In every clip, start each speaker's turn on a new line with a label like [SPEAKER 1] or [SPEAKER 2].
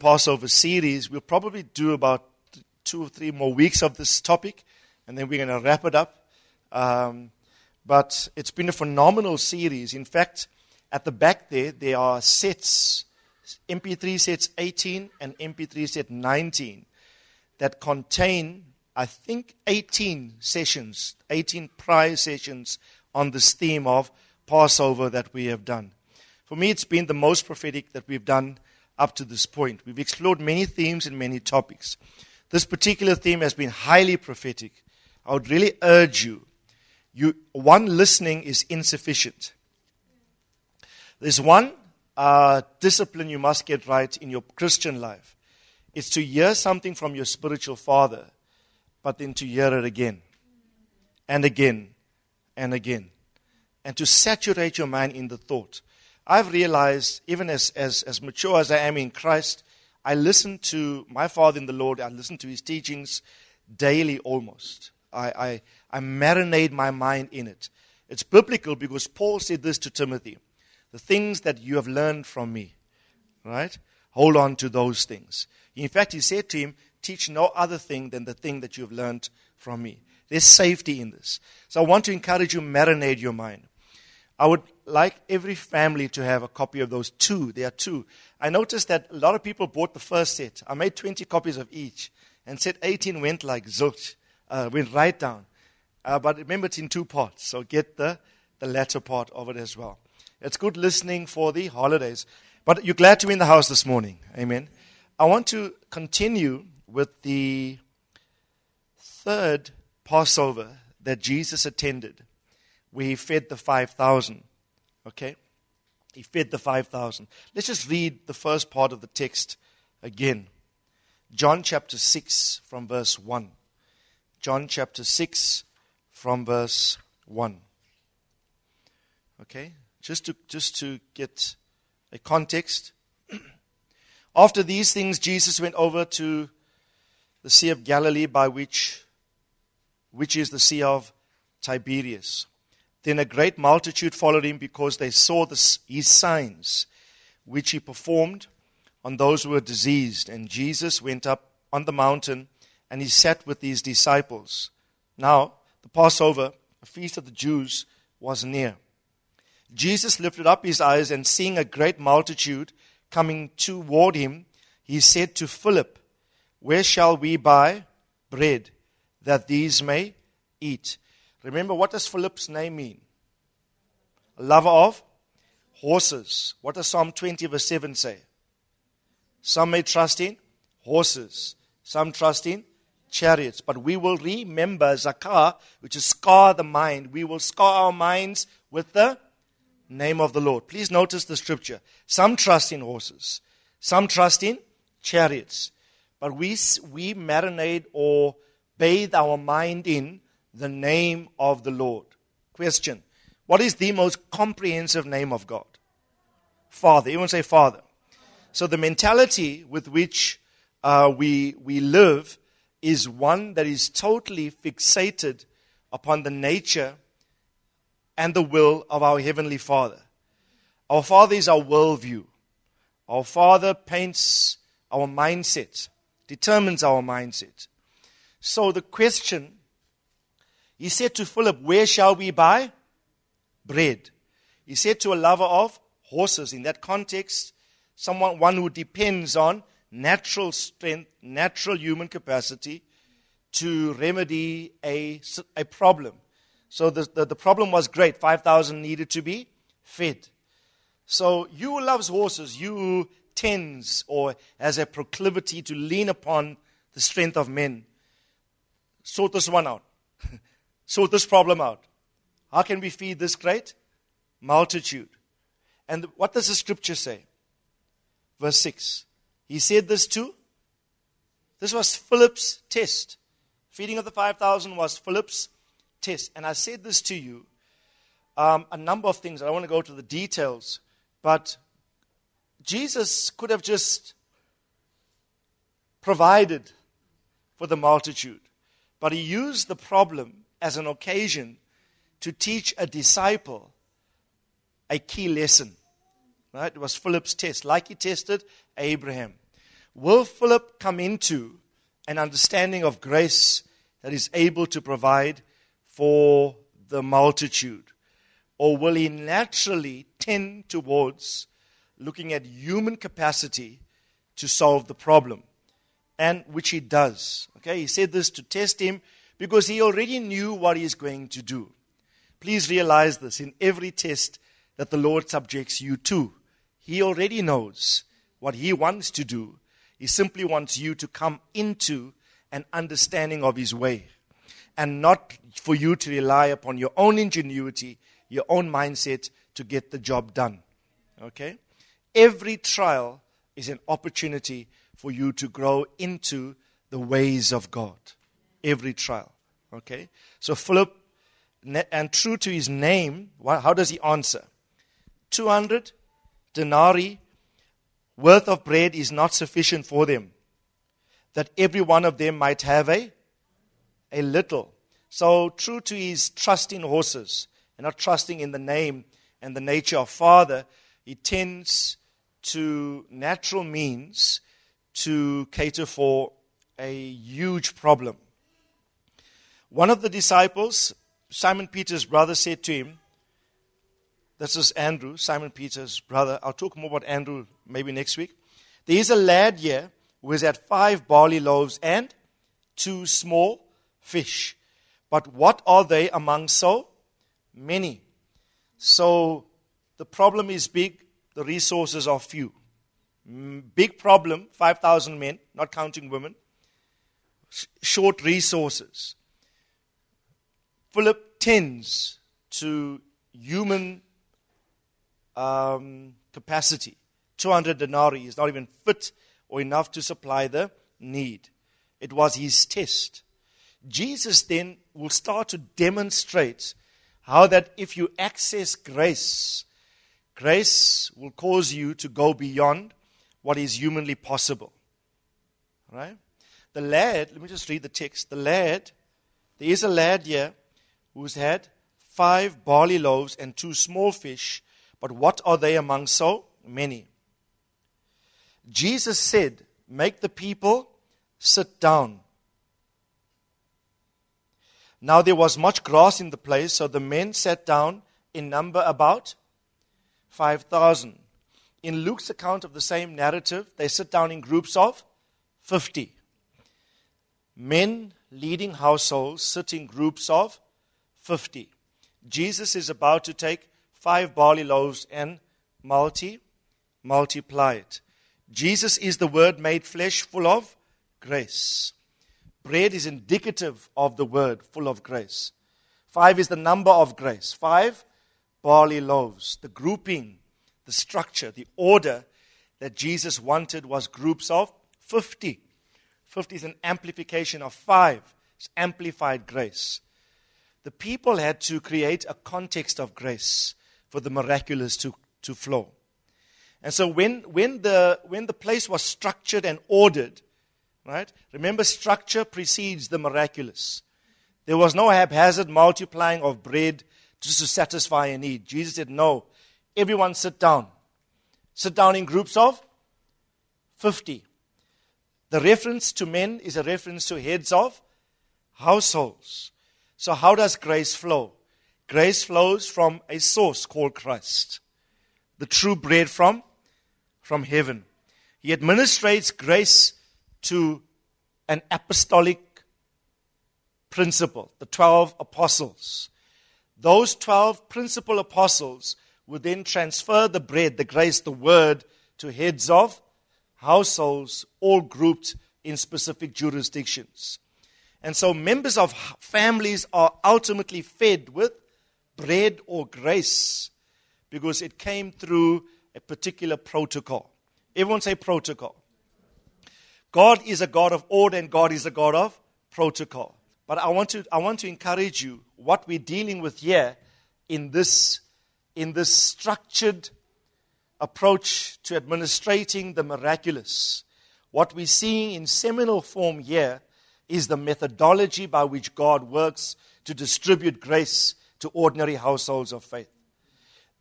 [SPEAKER 1] Passover series. We'll probably do about two or three more weeks of this topic, and then we're going to wrap it up. Um, but it's been a phenomenal series. In fact, at the back there, there are sets MP3 sets 18 and MP3 set 19 that contain, I think, 18 sessions, 18 prior sessions on this theme of Passover that we have done. For me, it's been the most prophetic that we've done up to this point. We've explored many themes and many topics. This particular theme has been highly prophetic. I would really urge you, you one listening is insufficient. There's one uh, discipline you must get right in your Christian life. It's to hear something from your spiritual father, but then to hear it again and again and again. And to saturate your mind in the thought. I've realized, even as, as, as mature as I am in Christ, I listen to my Father in the Lord, I listen to his teachings daily almost. I, I, I marinate my mind in it. It's biblical because Paul said this to Timothy the things that you have learned from me, right? Hold on to those things. In fact, he said to him, Teach no other thing than the thing that you have learned from me. There's safety in this. So I want to encourage you, marinate your mind. I would like every family to have a copy of those two. There are two. I noticed that a lot of people bought the first set. I made 20 copies of each. And set 18 went like zilch, uh, went right down. Uh, but remember, it's in two parts. So get the, the latter part of it as well. It's good listening for the holidays. But you're glad to be in the house this morning. Amen. I want to continue with the third Passover that Jesus attended, where he fed the 5,000. Okay? He fed the 5,000. Let's just read the first part of the text again. John chapter 6 from verse 1. John chapter 6 from verse 1. Okay? Just to, just to get a context. After these things, Jesus went over to the Sea of Galilee, by which, which is the Sea of Tiberias. Then a great multitude followed him because they saw the, his signs, which he performed on those who were diseased. And Jesus went up on the mountain and he sat with his disciples. Now, the Passover, a feast of the Jews, was near. Jesus lifted up his eyes and seeing a great multitude coming toward him, he said to Philip, Where shall we buy bread that these may eat? Remember, what does Philip's name mean? A lover of horses. What does Psalm 20, verse 7 say? Some may trust in horses, some trust in chariots. But we will remember Zakar, which is scar the mind. We will scar our minds with the name of the Lord. Please notice the scripture. Some trust in horses, some trust in chariots. But we, we marinate or bathe our mind in the name of the Lord. Question What is the most comprehensive name of God? Father. Everyone say Father. So the mentality with which uh, we, we live is one that is totally fixated upon the nature and the will of our Heavenly Father. Our Father is our worldview. Our Father paints our mindset, determines our mindset. So the question he said to Philip, Where shall we buy bread? He said to a lover of horses. In that context, someone one who depends on natural strength, natural human capacity to remedy a, a problem. So the, the, the problem was great. 5,000 needed to be fed. So you who loves horses, you who tends or has a proclivity to lean upon the strength of men, sort this one out sort this problem out. How can we feed this great multitude? And what does the scripture say? Verse 6 He said this too. This was Philip's test. Feeding of the 5,000 was Philip's test. And I said this to you um, a number of things. I don't want to go to the details, but Jesus could have just provided for the multitude, but he used the problem as an occasion to teach a disciple a key lesson. Right? It was Philip's test, like he tested Abraham. Will Philip come into an understanding of grace that is able to provide for the multitude? Or will he naturally tend towards looking at human capacity to solve the problem? And which he does. Okay, he said this to test him because he already knew what he is going to do. Please realize this in every test that the Lord subjects you to. He already knows what he wants to do. He simply wants you to come into an understanding of his way and not for you to rely upon your own ingenuity, your own mindset to get the job done. Okay? Every trial is an opportunity for you to grow into the ways of God. Every trial. Okay? So, Philip, and true to his name, how does he answer? 200 denarii worth of bread is not sufficient for them, that every one of them might have a, a little. So, true to his trust in horses and not trusting in the name and the nature of Father, he tends to natural means to cater for a huge problem. One of the disciples, Simon Peter's brother, said to him, This is Andrew, Simon Peter's brother. I'll talk more about Andrew maybe next week. There is a lad here who has had five barley loaves and two small fish. But what are they among so many? So the problem is big, the resources are few. Mm, big problem 5,000 men, not counting women. Short resources. Philip tends to human um, capacity. 200 denarii is not even fit or enough to supply the need. It was his test. Jesus then will start to demonstrate how that if you access grace, grace will cause you to go beyond what is humanly possible. Right? The lad, let me just read the text. The lad, there is a lad here who's had five barley loaves and two small fish, but what are they among so many? Jesus said, Make the people sit down. Now there was much grass in the place, so the men sat down in number about 5,000. In Luke's account of the same narrative, they sit down in groups of 50. Men leading households sit in groups of 50. Jesus is about to take five barley loaves and multi, multiply it. Jesus is the Word made flesh, full of grace. Bread is indicative of the Word, full of grace. Five is the number of grace. Five barley loaves. The grouping the structure, the order that Jesus wanted was groups of 50. 50 is an amplification of 5. It's amplified grace. The people had to create a context of grace for the miraculous to, to flow. And so when, when, the, when the place was structured and ordered, right? Remember, structure precedes the miraculous. There was no haphazard multiplying of bread just to satisfy a need. Jesus said, No, Everyone sit down. Sit down in groups of 50. The reference to men is a reference to heads of households. So, how does grace flow? Grace flows from a source called Christ, the true bread from, from heaven. He administrates grace to an apostolic principle, the 12 apostles. Those 12 principal apostles would then transfer the bread, the grace, the word to heads of households, all grouped in specific jurisdictions. And so members of families are ultimately fed with bread or grace because it came through a particular protocol. Everyone say protocol. God is a God of order and God is a God of protocol. But I want to, I want to encourage you what we're dealing with here in this, in this structured approach to administrating the miraculous. What we're seeing in seminal form here is the methodology by which God works to distribute grace to ordinary households of faith.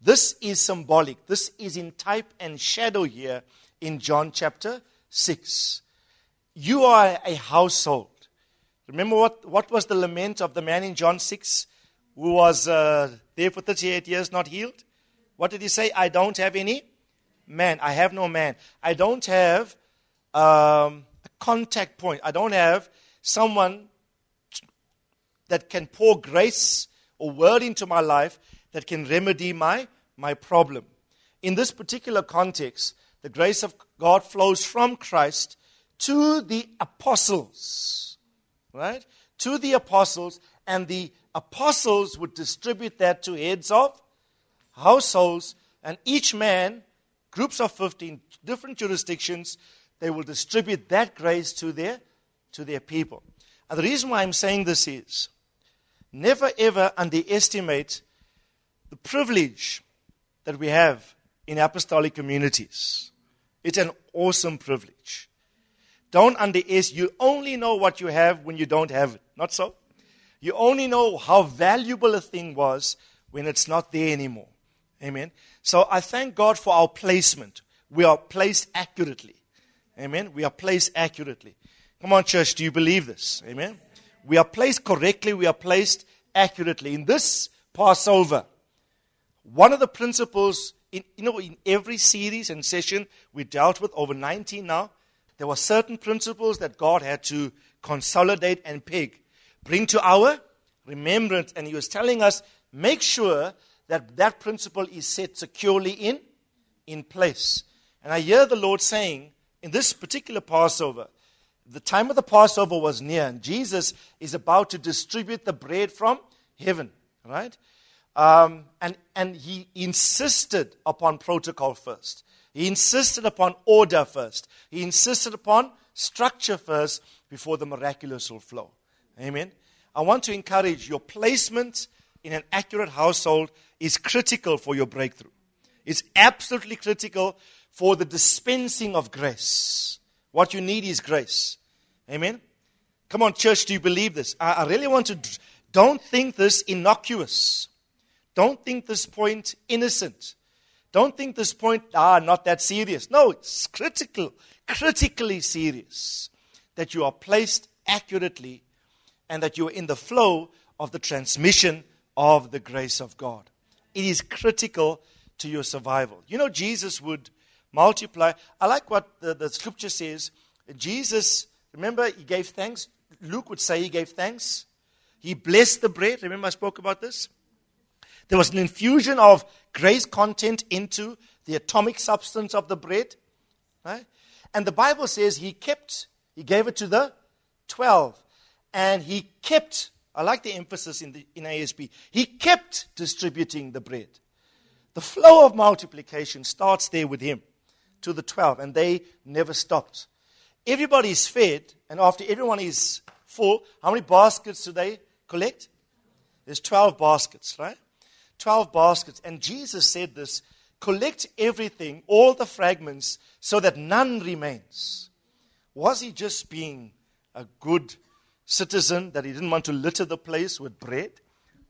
[SPEAKER 1] This is symbolic. This is in type and shadow here in John chapter 6. You are a household. Remember what, what was the lament of the man in John 6 who was uh, there for 38 years not healed? What did he say? I don't have any man. I have no man. I don't have um, a contact point. I don't have someone that can pour grace or word into my life that can remedy my, my problem. In this particular context, the grace of God flows from Christ to the apostles, right? To the apostles, and the apostles would distribute that to heads of households, and each man, groups of 15, different jurisdictions, they will distribute that grace to their, to their people. And the reason why I'm saying this is never ever underestimate the privilege that we have in apostolic communities. It's an awesome privilege. Don't underestimate. You only know what you have when you don't have it. Not so? You only know how valuable a thing was when it's not there anymore. Amen. So I thank God for our placement. We are placed accurately. Amen. We are placed accurately. Come on, church, do you believe this? Amen. We are placed correctly, we are placed accurately. In this Passover, one of the principles, in, you know, in every series and session we dealt with, over 19 now, there were certain principles that God had to consolidate and peg, bring to our remembrance. And He was telling us, make sure that that principle is set securely in, in place. And I hear the Lord saying, in this particular Passover, the time of the Passover was near, and Jesus is about to distribute the bread from heaven, right? Um, and, and he insisted upon protocol first. He insisted upon order first. He insisted upon structure first before the miraculous will flow. Amen. I want to encourage your placement in an accurate household is critical for your breakthrough. It's absolutely critical for the dispensing of grace. What you need is grace. Amen? Come on, church, do you believe this? I, I really want to. Don't think this innocuous. Don't think this point innocent. Don't think this point, ah, not that serious. No, it's critical, critically serious that you are placed accurately and that you are in the flow of the transmission of the grace of God. It is critical to your survival. You know, Jesus would multiply. I like what the, the scripture says. Jesus Remember, he gave thanks. Luke would say he gave thanks. He blessed the bread. Remember, I spoke about this? There was an infusion of grace content into the atomic substance of the bread. Right? And the Bible says he kept, he gave it to the 12. And he kept, I like the emphasis in, the, in ASB, he kept distributing the bread. The flow of multiplication starts there with him to the 12, and they never stopped everybody's fed, and after everyone is full, how many baskets do they collect? There's 12 baskets, right? 12 baskets. And Jesus said this collect everything, all the fragments, so that none remains. Was he just being a good citizen that he didn't want to litter the place with bread?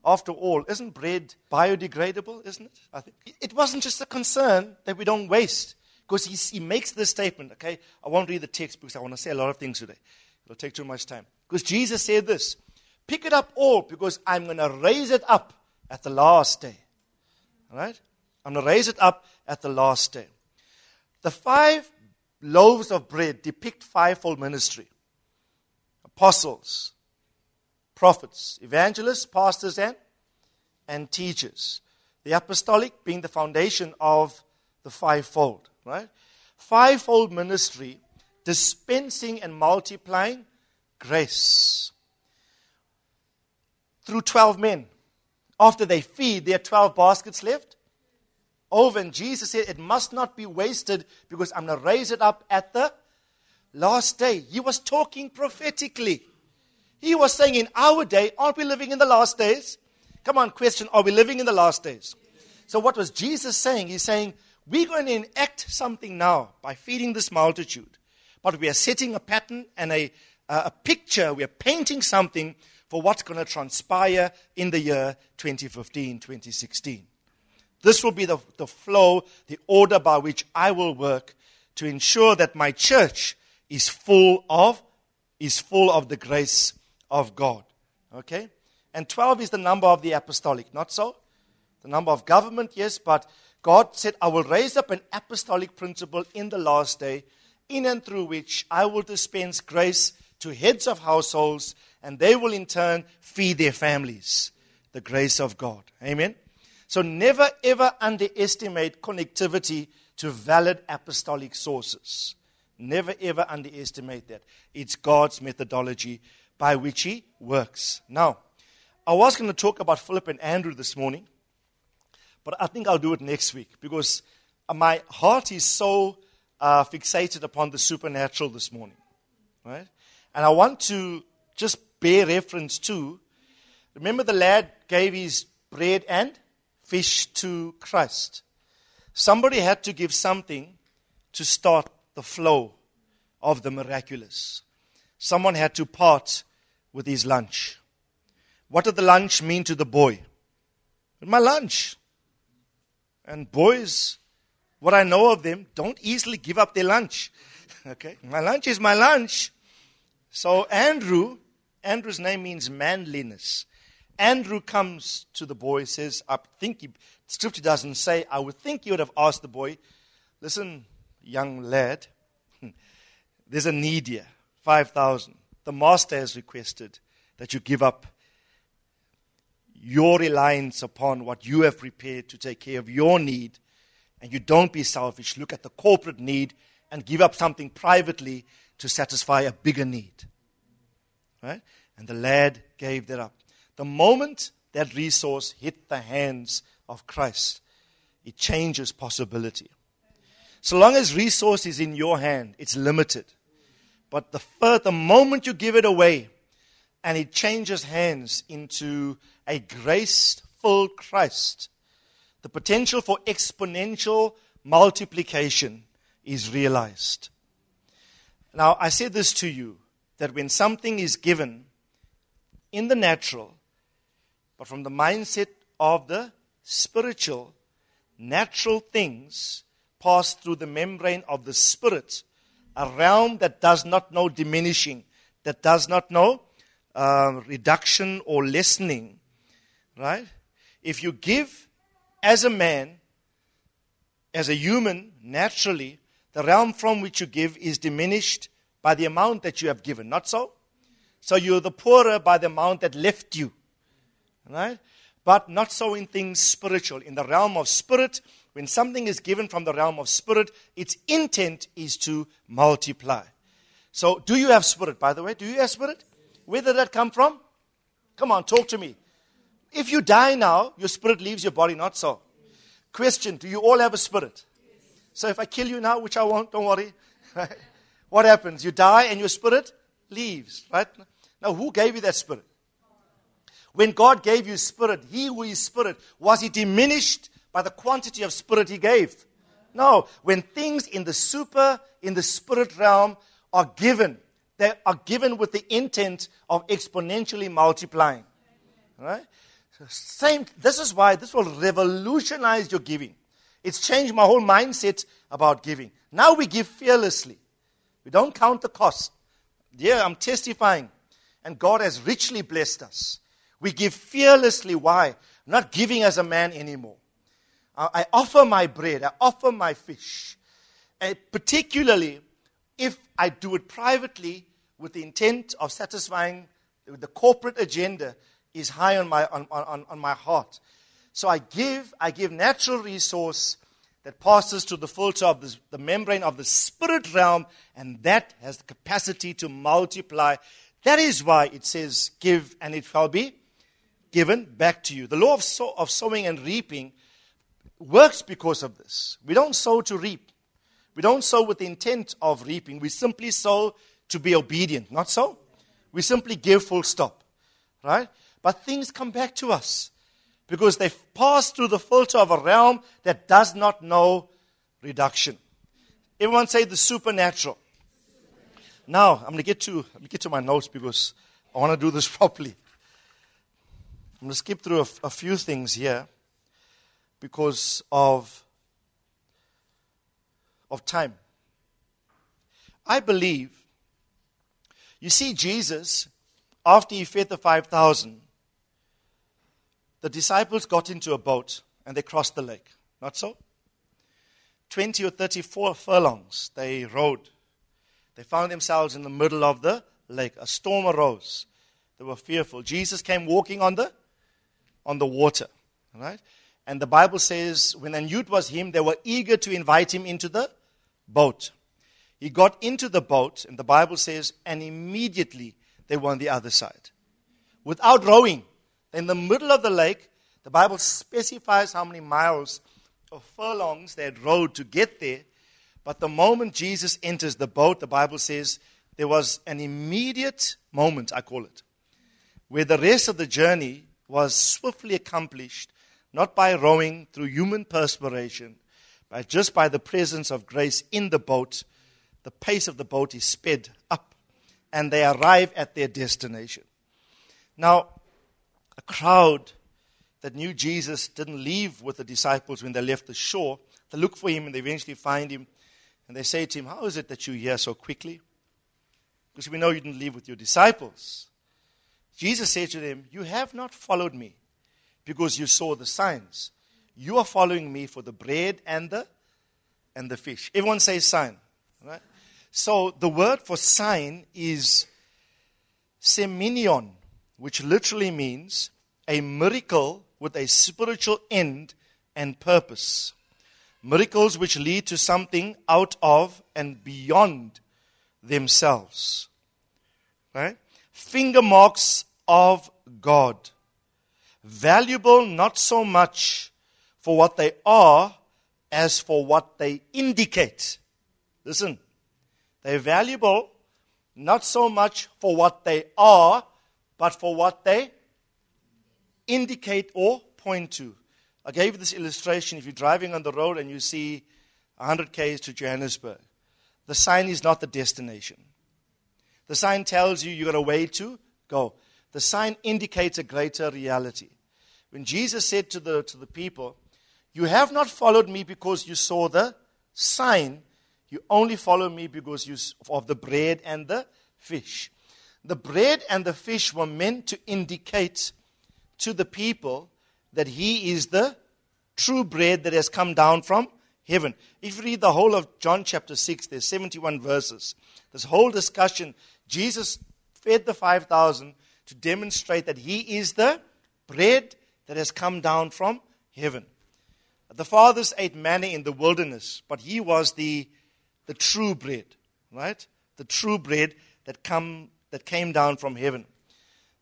[SPEAKER 1] After all, isn't bread biodegradable, isn't it? I think it wasn't just a concern that we don't waste. Because he, makes this statement, okay? I won't read the text because I want to say a lot of things today. It'll take too much time. Because Jesus said this Pick it up all because I'm going to raise it up at the last day. All right? I'm going to raise it up at the last day. The five loaves of bread depict fivefold ministry apostles, prophets, evangelists, pastors, and, and teachers. The apostolic being the foundation of the fivefold right? Fivefold ministry, dispensing and multiplying grace through 12 men. After they feed, there are 12 baskets left over. And Jesus said, It must not be wasted because I'm going to raise it up at the last day. He was talking prophetically. He was saying, in our day, aren't we living in the last days? Come on, question, are we living in the last days? So, what was Jesus saying? He's saying, we're going to enact something now by feeding this multitude, but we are setting a pattern and a, uh, a picture, we are painting something for what's going to transpire in the year 2015, 2016. This will be the, the flow, the order by which I will work to ensure that my church is full of is full of the grace of God. Okay? And 12 is the number of the apostolic, not so? The number of government, yes, but God said, I will raise up an apostolic principle in the last day, in and through which I will dispense grace to heads of households, and they will in turn feed their families. The grace of God. Amen? So never ever underestimate connectivity to valid apostolic sources. Never ever underestimate that. It's God's methodology by which He works. Now, I was going to talk about Philip and Andrew this morning, but I think I'll do it next week because my heart is so uh, fixated upon the supernatural this morning. Right? And I want to just bear reference to remember the lad gave his bread and fish to Christ. Somebody had to give something to start the flow of the miraculous. Someone had to part with his lunch. What did the lunch mean to the boy? My lunch. And boys, what I know of them, don't easily give up their lunch. Okay? My lunch is my lunch. So Andrew, Andrew's name means manliness. Andrew comes to the boy, says, I think he, scripture doesn't say, I would think he would have asked the boy, listen, young lad, there's a need here, 5,000. The master has requested that you give up your reliance upon what you have prepared to take care of your need, and you don't be selfish. Look at the corporate need and give up something privately to satisfy a bigger need. Right? And the lad gave that up. The moment that resource hit the hands of Christ, it changes possibility. So long as resource is in your hand, it's limited. But the, first, the moment you give it away and it changes hands into a grace filled Christ, the potential for exponential multiplication is realized. Now, I say this to you that when something is given in the natural, but from the mindset of the spiritual, natural things pass through the membrane of the spirit, a realm that does not know diminishing, that does not know uh, reduction or lessening. Right? If you give as a man, as a human, naturally, the realm from which you give is diminished by the amount that you have given. Not so? So you're the poorer by the amount that left you. Right? But not so in things spiritual. In the realm of spirit, when something is given from the realm of spirit, its intent is to multiply. So, do you have spirit, by the way? Do you have spirit? Where did that come from? Come on, talk to me. If you die now, your spirit leaves your body, not so. Question Do you all have a spirit? So, if I kill you now, which I won't, don't worry. what happens? You die and your spirit leaves, right? Now, who gave you that spirit? When God gave you spirit, He who is spirit, was He diminished by the quantity of spirit He gave? No. When things in the super, in the spirit realm are given, they are given with the intent of exponentially multiplying. Right? Same, this is why this will revolutionize your giving. It's changed my whole mindset about giving. Now we give fearlessly. We don't count the cost. Yeah, I'm testifying. And God has richly blessed us. We give fearlessly. Why? I'm not giving as a man anymore. I offer my bread, I offer my fish. And particularly if I do it privately with the intent of satisfying the corporate agenda is high on my, on, on, on my heart. So I give, I give natural resource that passes to the filter of the, the membrane of the spirit realm, and that has the capacity to multiply. That is why it says, Give and it shall be given back to you. The law of, sow, of sowing and reaping works because of this. We don't sow to reap. We don't sow with the intent of reaping. We simply sow to be obedient. Not so? We simply give full stop. Right? But things come back to us because they've passed through the filter of a realm that does not know reduction. Everyone say the supernatural. Now, I'm going to get to, get to my notes because I want to do this properly. I'm going to skip through a, a few things here because of, of time. I believe, you see, Jesus, after he fed the 5,000, the disciples got into a boat and they crossed the lake. Not so? 20 or 34 furlongs they rowed. They found themselves in the middle of the lake. A storm arose. They were fearful. Jesus came walking on the on the water. Right? And the Bible says when they knew it was him, they were eager to invite him into the boat. He got into the boat, and the Bible says, and immediately they were on the other side. Without rowing, in the middle of the lake, the Bible specifies how many miles or furlongs they had rowed to get there. But the moment Jesus enters the boat, the Bible says there was an immediate moment, I call it, where the rest of the journey was swiftly accomplished, not by rowing through human perspiration, but just by the presence of grace in the boat. The pace of the boat is sped up, and they arrive at their destination. Now, a crowd that knew Jesus didn't leave with the disciples when they left the shore. They look for him and they eventually find him. And they say to him, How is it that you're here so quickly? Because we know you didn't leave with your disciples. Jesus said to them, You have not followed me because you saw the signs. You are following me for the bread and the and the fish. Everyone says sign. Right? So the word for sign is semeion which literally means a miracle with a spiritual end and purpose. Miracles which lead to something out of and beyond themselves. Right? Finger marks of God. Valuable not so much for what they are as for what they indicate. Listen, they're valuable not so much for what they are but for what they indicate or point to. I gave this illustration. If you're driving on the road and you see 100 Ks to Johannesburg, the sign is not the destination. The sign tells you you got a way to go. The sign indicates a greater reality. When Jesus said to the, to the people, You have not followed me because you saw the sign, you only follow me because you, of the bread and the fish. The bread and the fish were meant to indicate to the people that He is the true bread that has come down from heaven. If you read the whole of John chapter 6, there's 71 verses. This whole discussion, Jesus fed the 5,000 to demonstrate that He is the bread that has come down from heaven. The fathers ate manna in the wilderness, but He was the, the true bread, right? The true bread that come that came down from heaven.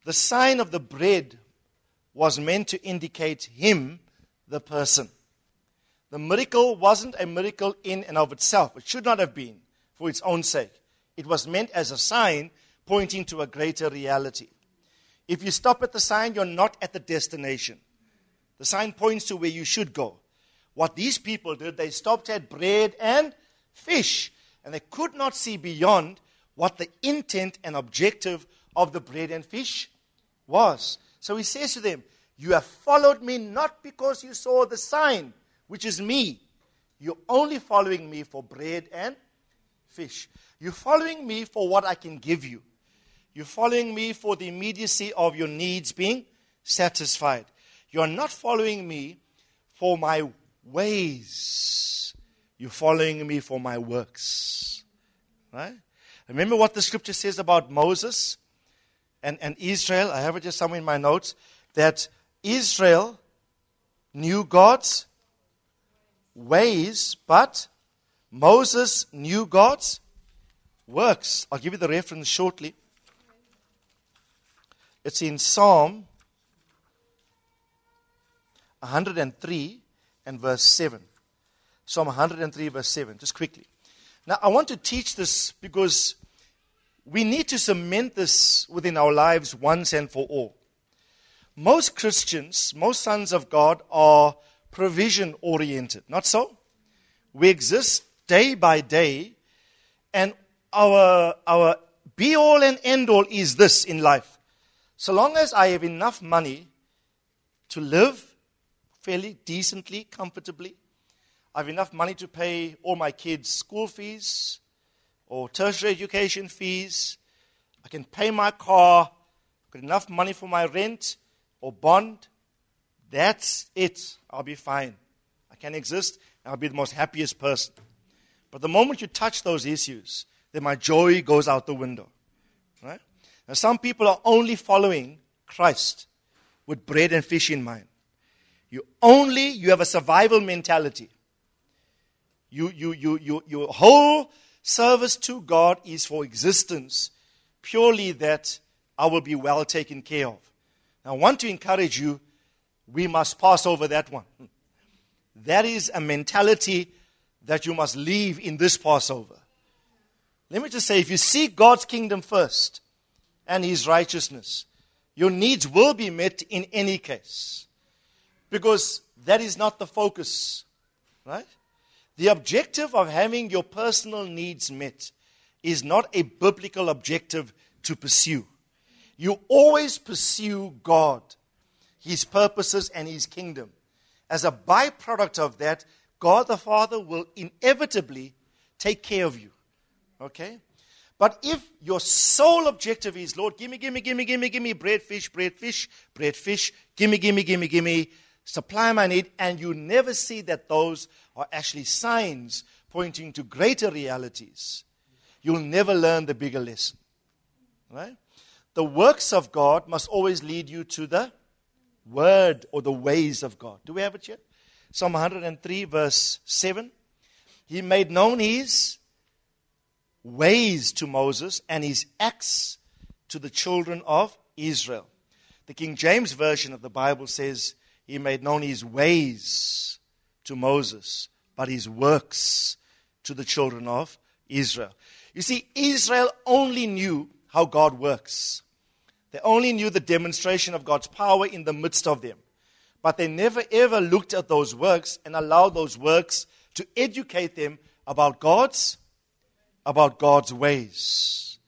[SPEAKER 1] The sign of the bread was meant to indicate him, the person. The miracle wasn't a miracle in and of itself. It should not have been for its own sake. It was meant as a sign pointing to a greater reality. If you stop at the sign, you're not at the destination. The sign points to where you should go. What these people did, they stopped at bread and fish, and they could not see beyond what the intent and objective of the bread and fish was. So he says to them, You have followed me not because you saw the sign, which is me. You're only following me for bread and fish. You're following me for what I can give you. You're following me for the immediacy of your needs being satisfied. You're not following me for my ways. You're following me for my works. Right? Remember what the scripture says about Moses and, and Israel? I have it just somewhere in my notes that Israel knew God's ways, but Moses knew God's works. I'll give you the reference shortly. It's in Psalm 103 and verse 7. Psalm 103, verse 7. Just quickly. Now, I want to teach this because we need to cement this within our lives once and for all. Most Christians, most sons of God, are provision oriented. Not so? We exist day by day, and our, our be all and end all is this in life. So long as I have enough money to live fairly decently, comfortably, I have enough money to pay all my kids' school fees or tertiary education fees. I can pay my car, I've got enough money for my rent or bond. That's it. I'll be fine. I can exist I'll be the most happiest person. But the moment you touch those issues, then my joy goes out the window. Right? Now, some people are only following Christ with bread and fish in mind. You only, you have a survival mentality. You, you, you, you, your whole service to God is for existence, purely that I will be well taken care of. Now, I want to encourage you, we must pass over that one. That is a mentality that you must leave in this Passover. Let me just say if you seek God's kingdom first and his righteousness, your needs will be met in any case. Because that is not the focus, right? The objective of having your personal needs met is not a biblical objective to pursue. You always pursue God, His purposes, and His kingdom. As a byproduct of that, God the Father will inevitably take care of you. Okay? But if your sole objective is, Lord, give me, give me, give me, give me, give me bread, fish, bread, fish, bread, fish, give me, give me, give me, give me, supply my need, and you never see that those are actually signs pointing to greater realities, you'll never learn the bigger lesson. Right? The works of God must always lead you to the word or the ways of God. Do we have it yet? Psalm 103, verse 7. He made known his ways to Moses and his acts to the children of Israel. The King James Version of the Bible says, he made known his ways to Moses, but his works to the children of Israel. You see, Israel only knew how God works. They only knew the demonstration of God's power in the midst of them. But they never ever looked at those works and allowed those works to educate them about God's about God's ways.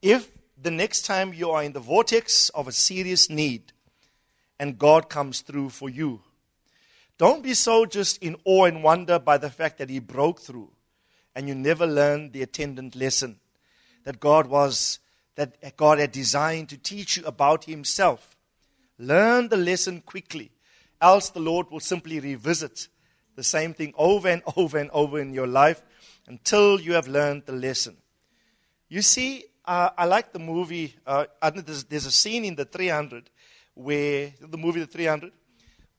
[SPEAKER 1] If the next time you are in the vortex of a serious need, and God comes through for you. Don't be so just in awe and wonder by the fact that He broke through and you never learned the attendant lesson that God was, that God had designed to teach you about Himself. Learn the lesson quickly, else the Lord will simply revisit the same thing over and over and over in your life until you have learned the lesson. You see, uh, I like the movie. Uh, there's, there's a scene in the 300 where the movie The 300,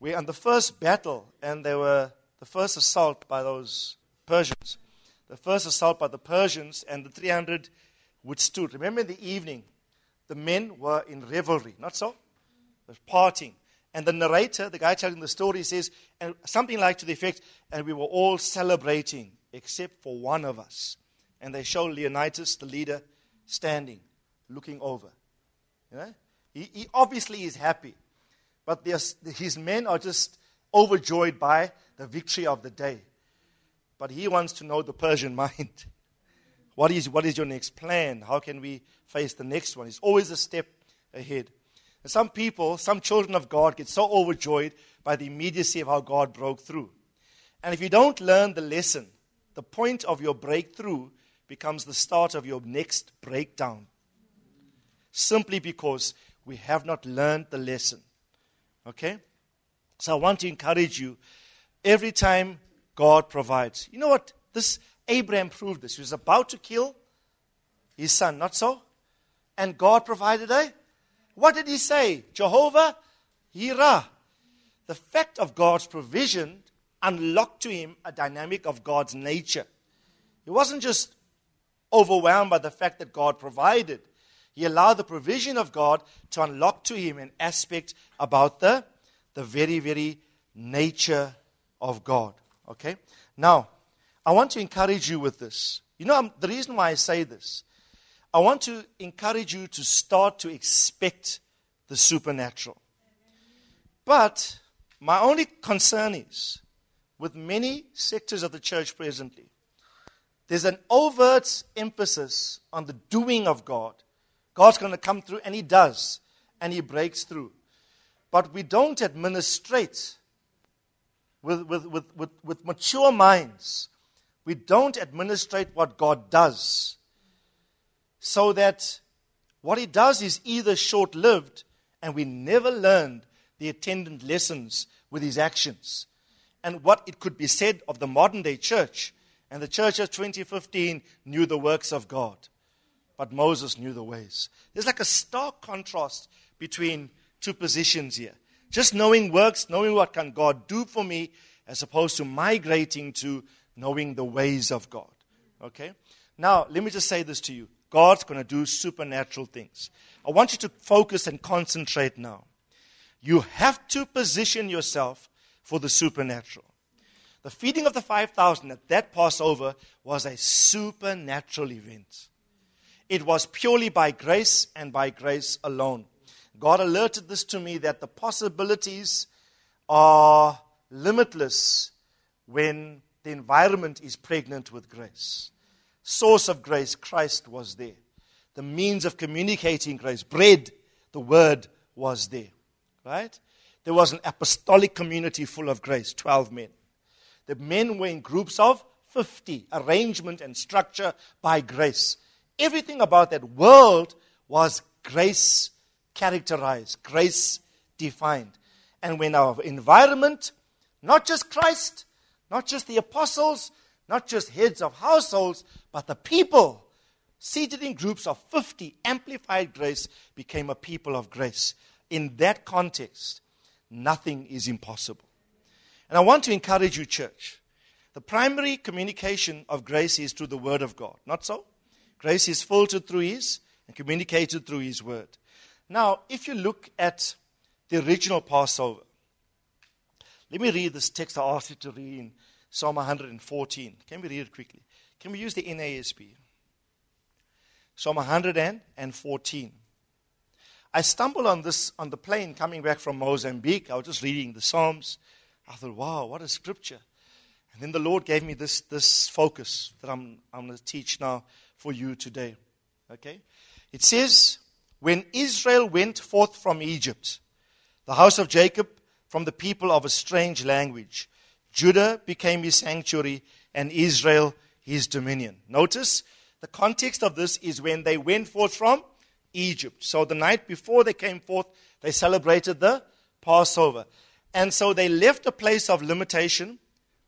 [SPEAKER 1] where on the first battle, and there were the first assault by those Persians, the first assault by the Persians, and the 300 withstood. Remember in the evening, the men were in revelry, not so? They're partying. And the narrator, the guy telling the story, says and something like to the effect, and we were all celebrating except for one of us. And they show Leonidas, the leader, standing, looking over. You know? He, he obviously is happy, but his men are just overjoyed by the victory of the day. But he wants to know the Persian mind. What is, what is your next plan? How can we face the next one? It's always a step ahead. And some people, some children of God, get so overjoyed by the immediacy of how God broke through. And if you don't learn the lesson, the point of your breakthrough becomes the start of your next breakdown. Simply because we have not learned the lesson. Okay? So I want to encourage you every time God provides. You know what? This Abraham proved this. He was about to kill his son, not so? And God provided a what did he say? Jehovah Yireh. The fact of God's provision unlocked to him a dynamic of God's nature. He wasn't just overwhelmed by the fact that God provided, he allowed the provision of God to unlock to him an aspect about the, the very, very nature of God. Okay? Now, I want to encourage you with this. You know, I'm, the reason why I say this, I want to encourage you to start to expect the supernatural. But my only concern is with many sectors of the church presently, there's an overt emphasis on the doing of God. God's going to come through, and He does, and He breaks through. But we don't administrate with, with, with, with, with mature minds. We don't administrate what God does. So that what He does is either short lived, and we never learned the attendant lessons with His actions. And what it could be said of the modern day church and the church of 2015 knew the works of God, but Moses knew the ways. There's like a stark contrast between two positions here. Just knowing works, knowing what can God do for me, as opposed to migrating to knowing the ways of God. Okay? Now, let me just say this to you. God's going to do supernatural things. I want you to focus and concentrate now. You have to position yourself for the supernatural. The feeding of the 5,000 at that Passover was a supernatural event. It was purely by grace and by grace alone. God alerted this to me that the possibilities are limitless when the environment is pregnant with grace. Source of grace, Christ was there. The means of communicating grace, bread, the word was there. Right? There was an apostolic community full of grace, 12 men. The men were in groups of 50, arrangement and structure by grace. Everything about that world was grace characterized, grace defined. And when our environment, not just Christ, not just the apostles, not just heads of households, but the people seated in groups of 50, amplified grace became a people of grace. In that context, nothing is impossible. And I want to encourage you, church. The primary communication of grace is through the Word of God. Not so? Grace is filtered through His and communicated through His Word. Now, if you look at the original Passover, let me read this text I asked you to read in Psalm 114. Can we read it quickly? Can we use the NASB? Psalm 114. I stumbled on this on the plane coming back from Mozambique. I was just reading the Psalms. I thought, wow, what a scripture. And then the Lord gave me this, this focus that I'm, I'm going to teach now for you today. Okay? It says, When Israel went forth from Egypt, the house of Jacob from the people of a strange language, Judah became his sanctuary and Israel his dominion. Notice the context of this is when they went forth from Egypt. So the night before they came forth, they celebrated the Passover. And so they left a place of limitation,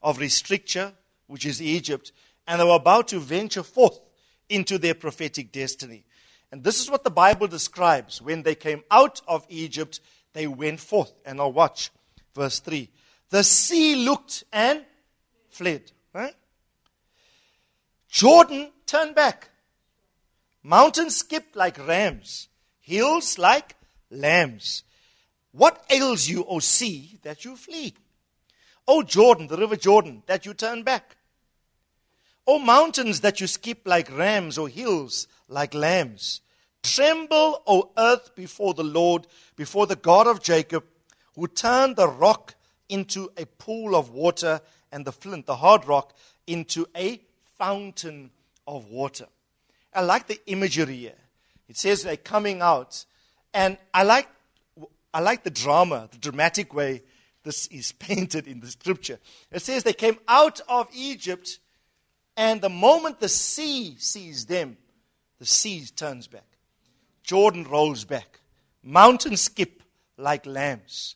[SPEAKER 1] of restricture, which is Egypt, and they were about to venture forth into their prophetic destiny. And this is what the Bible describes. When they came out of Egypt, they went forth. And now watch verse 3. The sea looked and fled. Right? Jordan turned back. Mountains skipped like rams, hills like lambs. What ails you, O sea, that you flee? O Jordan, the river Jordan, that you turn back? O mountains that you skip like rams, or hills like lambs? Tremble, O earth, before the Lord, before the God of Jacob, who turned the rock into a pool of water and the flint, the hard rock, into a fountain of water. I like the imagery here. It says they're coming out. And I like I like the drama, the dramatic way this is painted in the scripture. It says they came out of Egypt, and the moment the sea sees them, the sea turns back. Jordan rolls back. Mountains skip like lambs.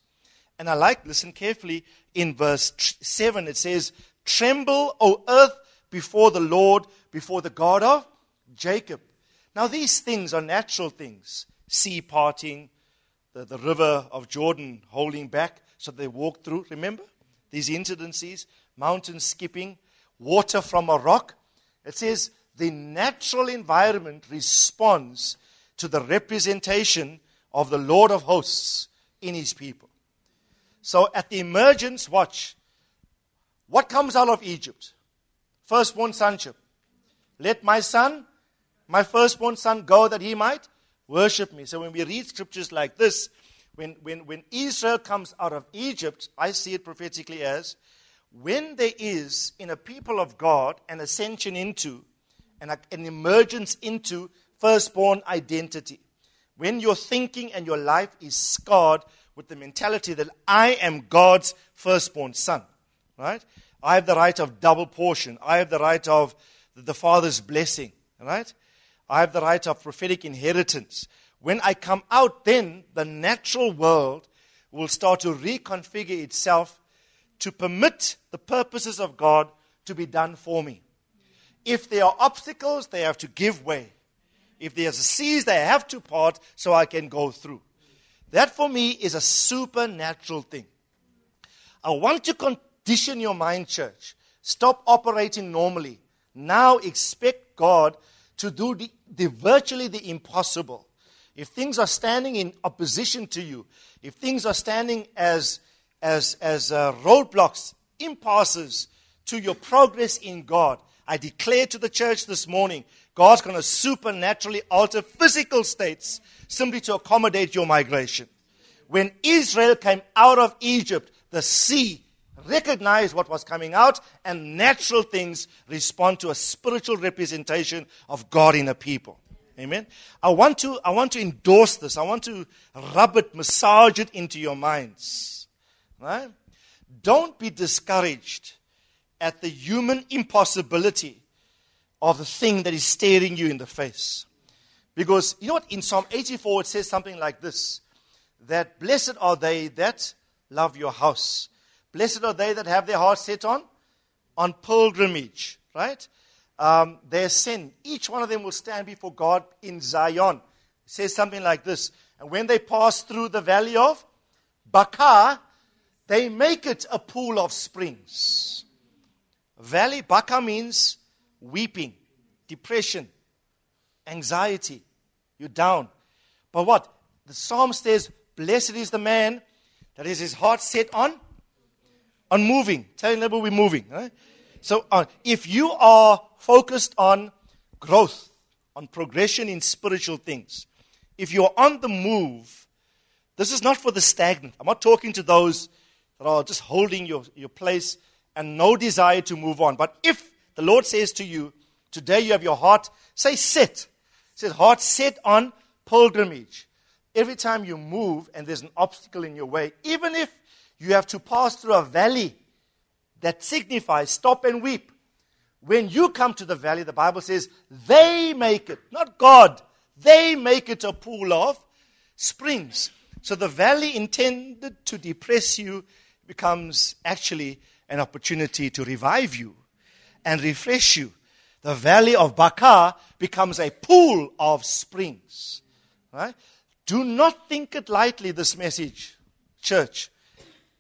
[SPEAKER 1] And I like, listen carefully, in verse 7, it says, Tremble, O earth, before the Lord, before the God of Jacob. Now, these things are natural things sea parting, the, the river of Jordan holding back so they walked through. Remember these incidences? Mountains skipping, water from a rock. It says the natural environment responds to the representation of the Lord of hosts in his people. So at the emergence, watch. What comes out of Egypt? Firstborn sonship. Let my son, my firstborn son, go that he might worship me. So when we read scriptures like this, when, when, when Israel comes out of Egypt, I see it prophetically as when there is in a people of God an ascension into, an, an emergence into firstborn identity. When your thinking and your life is scarred with the mentality that I am God's firstborn son, right? I have the right of double portion. I have the right of the Father's blessing, right? I have the right of prophetic inheritance. When I come out, then the natural world will start to reconfigure itself to permit the purposes of God to be done for me. If there are obstacles, they have to give way. If there's a seas, they have to part so I can go through. That for me is a supernatural thing. I want to condition your mind, church. Stop operating normally. Now expect God to do the, the virtually the impossible. If things are standing in opposition to you, if things are standing as as, as uh, roadblocks, impasses to your progress in God. I declare to the church this morning, God's going to supernaturally alter physical states simply to accommodate your migration. When Israel came out of Egypt, the sea recognized what was coming out, and natural things respond to a spiritual representation of God in a people. Amen. I want to, I want to endorse this. I want to rub it, massage it into your minds. Right? Don't be discouraged at the human impossibility of the thing that is staring you in the face. Because you know what? In Psalm 84, it says something like this that blessed are they that love your house. Blessed are they that have their hearts set on on pilgrimage, right? Um, their sin. Each one of them will stand before God in Zion. It says something like this. And when they pass through the valley of Baca, they make it a pool of springs. Valley Baca means weeping, depression, anxiety. You're down. But what? The psalm says, Blessed is the man that is his heart set on on moving. Tell your neighbor we're moving. Right? So uh, if you are focused on growth, on progression in spiritual things, if you're on the move, this is not for the stagnant. I'm not talking to those that are just holding your, your place and no desire to move on. But if the Lord says to you, today you have your heart, say sit. It says heart set on pilgrimage. Every time you move and there's an obstacle in your way, even if you have to pass through a valley that signifies stop and weep. When you come to the valley, the Bible says they make it, not God, they make it a pool of springs. So the valley intended to depress you becomes actually an opportunity to revive you and refresh you. The valley of Baca becomes a pool of springs. Right? Do not think it lightly, this message, church.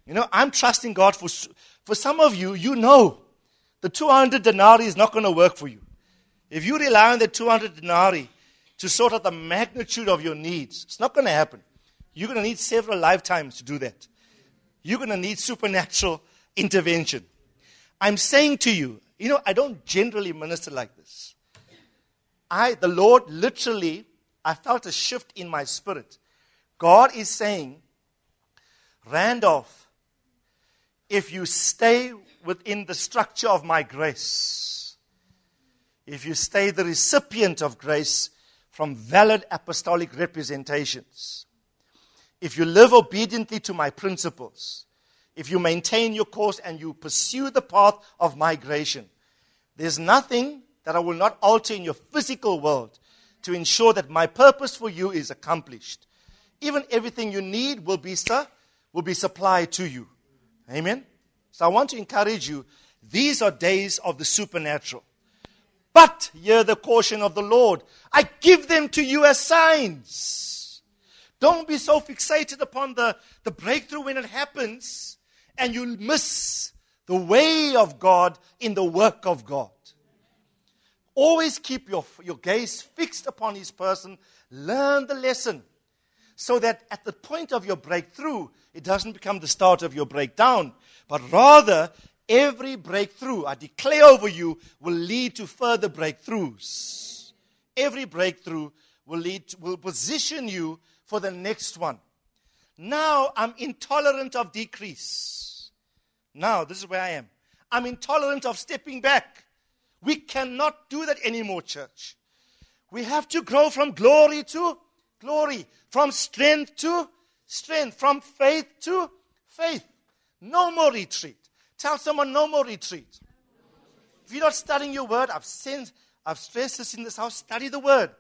[SPEAKER 1] You know, I'm trusting God for, for some of you, you know the 200 denarii is not going to work for you. If you rely on the 200 denarii to sort out the magnitude of your needs, it's not going to happen. You're going to need several lifetimes to do that you're going to need supernatural intervention. I'm saying to you, you know, I don't generally minister like this. I, the Lord, literally, I felt a shift in my spirit. God is saying, Randolph, if you stay within the structure of my grace, if you stay the recipient of grace from valid apostolic representations, if you live obediently to my principles, if you maintain your course and you pursue the path of migration, there's nothing that I will not alter in your physical world to ensure that my purpose for you is accomplished. Even everything you need will be, sir, will be supplied to you. Amen? So I want to encourage you. These are days of the supernatural. But hear the caution of the Lord. I give them to you as signs don't be so fixated upon the, the breakthrough when it happens and you miss the way of God in the work of God. Always keep your, your gaze fixed upon His person. Learn the lesson so that at the point of your breakthrough, it doesn't become the start of your breakdown, but rather Every breakthrough I declare over you will lead to further breakthroughs. Every breakthrough will lead to, will position you for the next one. Now I'm intolerant of decrease. Now, this is where I am. I'm intolerant of stepping back. We cannot do that anymore, church. We have to grow from glory to glory, from strength to strength, from faith to faith. No more retreat. Tell someone no more retreat. If you're not studying your word, I've sent, I've stressed this in this house, study the word.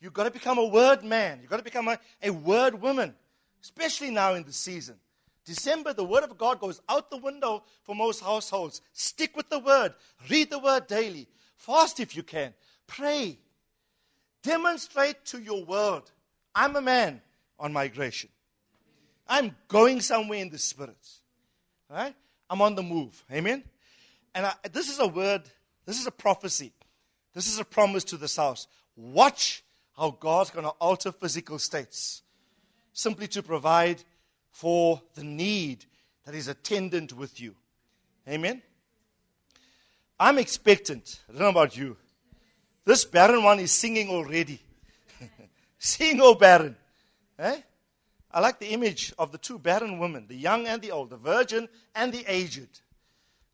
[SPEAKER 1] You've got to become a word man. You've got to become a, a word woman, especially now in the season. December, the word of God goes out the window for most households. Stick with the word. Read the word daily. Fast if you can. Pray. Demonstrate to your world I'm a man on migration. I'm going somewhere in the spirit. Right? I'm on the move. Amen? And I, this is a word, this is a prophecy. This is a promise to this house. Watch how God's going to alter physical states simply to provide for the need that is attendant with you. Amen? I'm expectant. I don't know about you. This barren one is singing already. Sing, oh barren. Eh? I like the image of the two barren women, the young and the old, the virgin and the aged.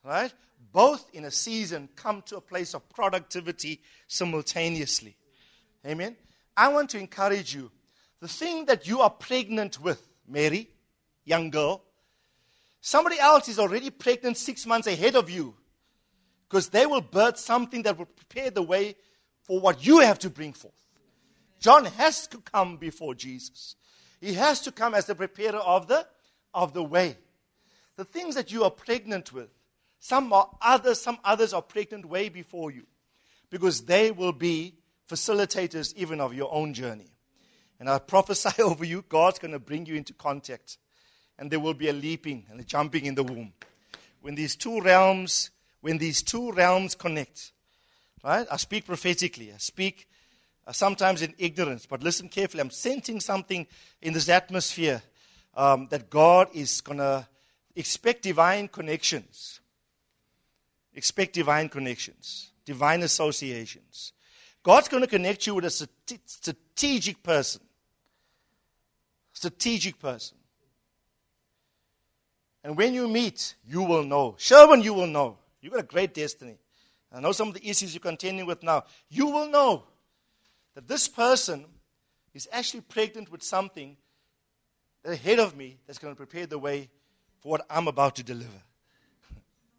[SPEAKER 1] Right? Both in a season come to a place of productivity simultaneously. Amen. I want to encourage you. The thing that you are pregnant with, Mary, young girl, somebody else is already pregnant six months ahead of you because they will birth something that will prepare the way for what you have to bring forth. John has to come before Jesus. He has to come as the preparer of the, of the way. The things that you are pregnant with, some are others, some others are pregnant way before you. Because they will be facilitators even of your own journey. And I prophesy over you, God's going to bring you into contact. And there will be a leaping and a jumping in the womb. When these two realms, when these two realms connect, right? I speak prophetically. I speak sometimes in ignorance. But listen carefully. I'm sensing something in this atmosphere um, that God is going to expect divine connections. Expect divine connections, divine associations. God's going to connect you with a strategic person. Strategic person. And when you meet, you will know. Sherwin, you will know. You've got a great destiny. I know some of the issues you're contending with now. You will know that this person is actually pregnant with something ahead of me that's going to prepare the way for what I'm about to deliver.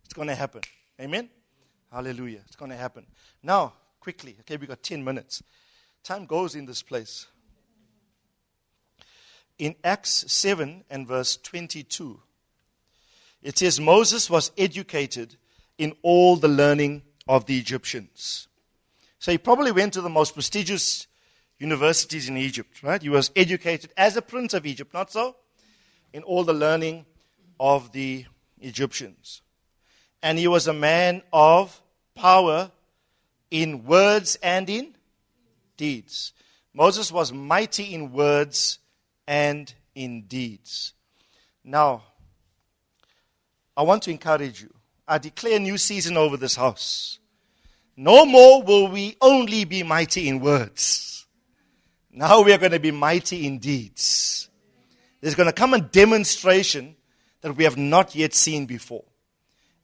[SPEAKER 1] it's going to happen. Amen? Hallelujah. It's going to happen. Now, quickly, okay, we've got 10 minutes. Time goes in this place. In Acts 7 and verse 22, it says, Moses was educated in all the learning of the Egyptians. So he probably went to the most prestigious universities in Egypt, right? He was educated as a prince of Egypt, not so? In all the learning of the Egyptians. And he was a man of power in words and in deeds. Moses was mighty in words and in deeds. Now, I want to encourage you. I declare a new season over this house. No more will we only be mighty in words. Now we are going to be mighty in deeds. There's going to come a demonstration that we have not yet seen before.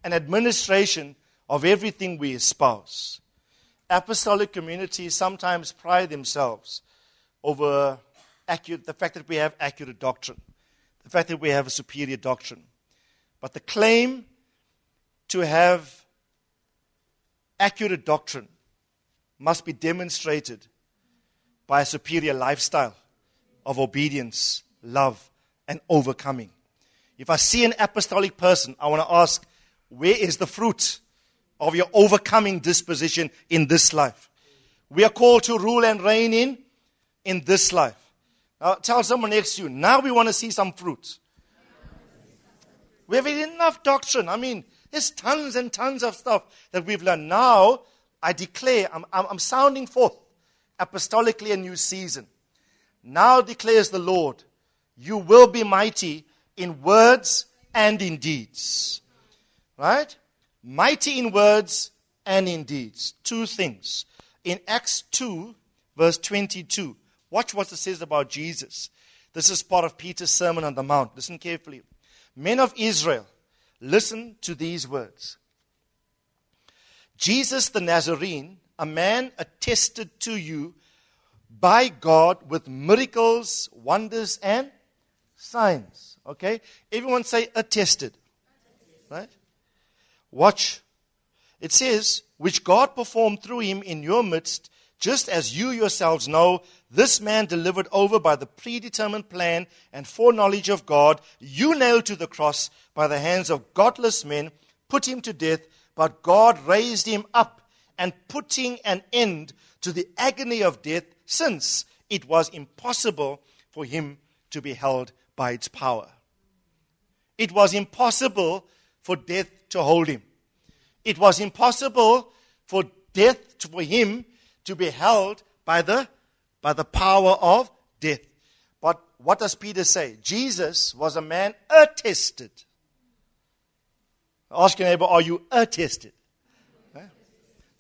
[SPEAKER 1] An administration of everything we espouse. Apostolic communities sometimes pride themselves over accurate, the fact that we have accurate doctrine, the fact that we have a superior doctrine. But the claim to have accurate doctrine must be demonstrated by a superior lifestyle of obedience, love, and overcoming. If I see an apostolic person, I want to ask, where is the fruit of your overcoming disposition in this life? We are called to rule and reign in, in this life. Now tell someone next to you, now we want to see some fruit. We have enough doctrine. I mean, there's tons and tons of stuff that we've learned. Now, I declare, I'm, I'm, I'm sounding forth apostolically a new season. Now declares the Lord, you will be mighty in words and in deeds. Right? mighty in words and in deeds. Two things. In Acts 2, verse 22, watch what it says about Jesus. This is part of Peter's Sermon on the Mount. Listen carefully. Men of Israel, listen to these words. Jesus the Nazarene, a man attested to you by God with miracles, wonders, and signs. Okay? Everyone say attested. Right? Watch. It says, which God performed through him in your midst, just as you yourselves know, this man delivered over by the predetermined plan and foreknowledge of God, you nailed to the cross by the hands of godless men, put him to death, but God raised him up and putting an end to the agony of death, since it was impossible for him to be held by its power. It was impossible for death to hold him. It was impossible for death, to, for him to be held by the, by the power of death. But what does Peter say? Jesus was a man attested. Ask your neighbor, are you attested?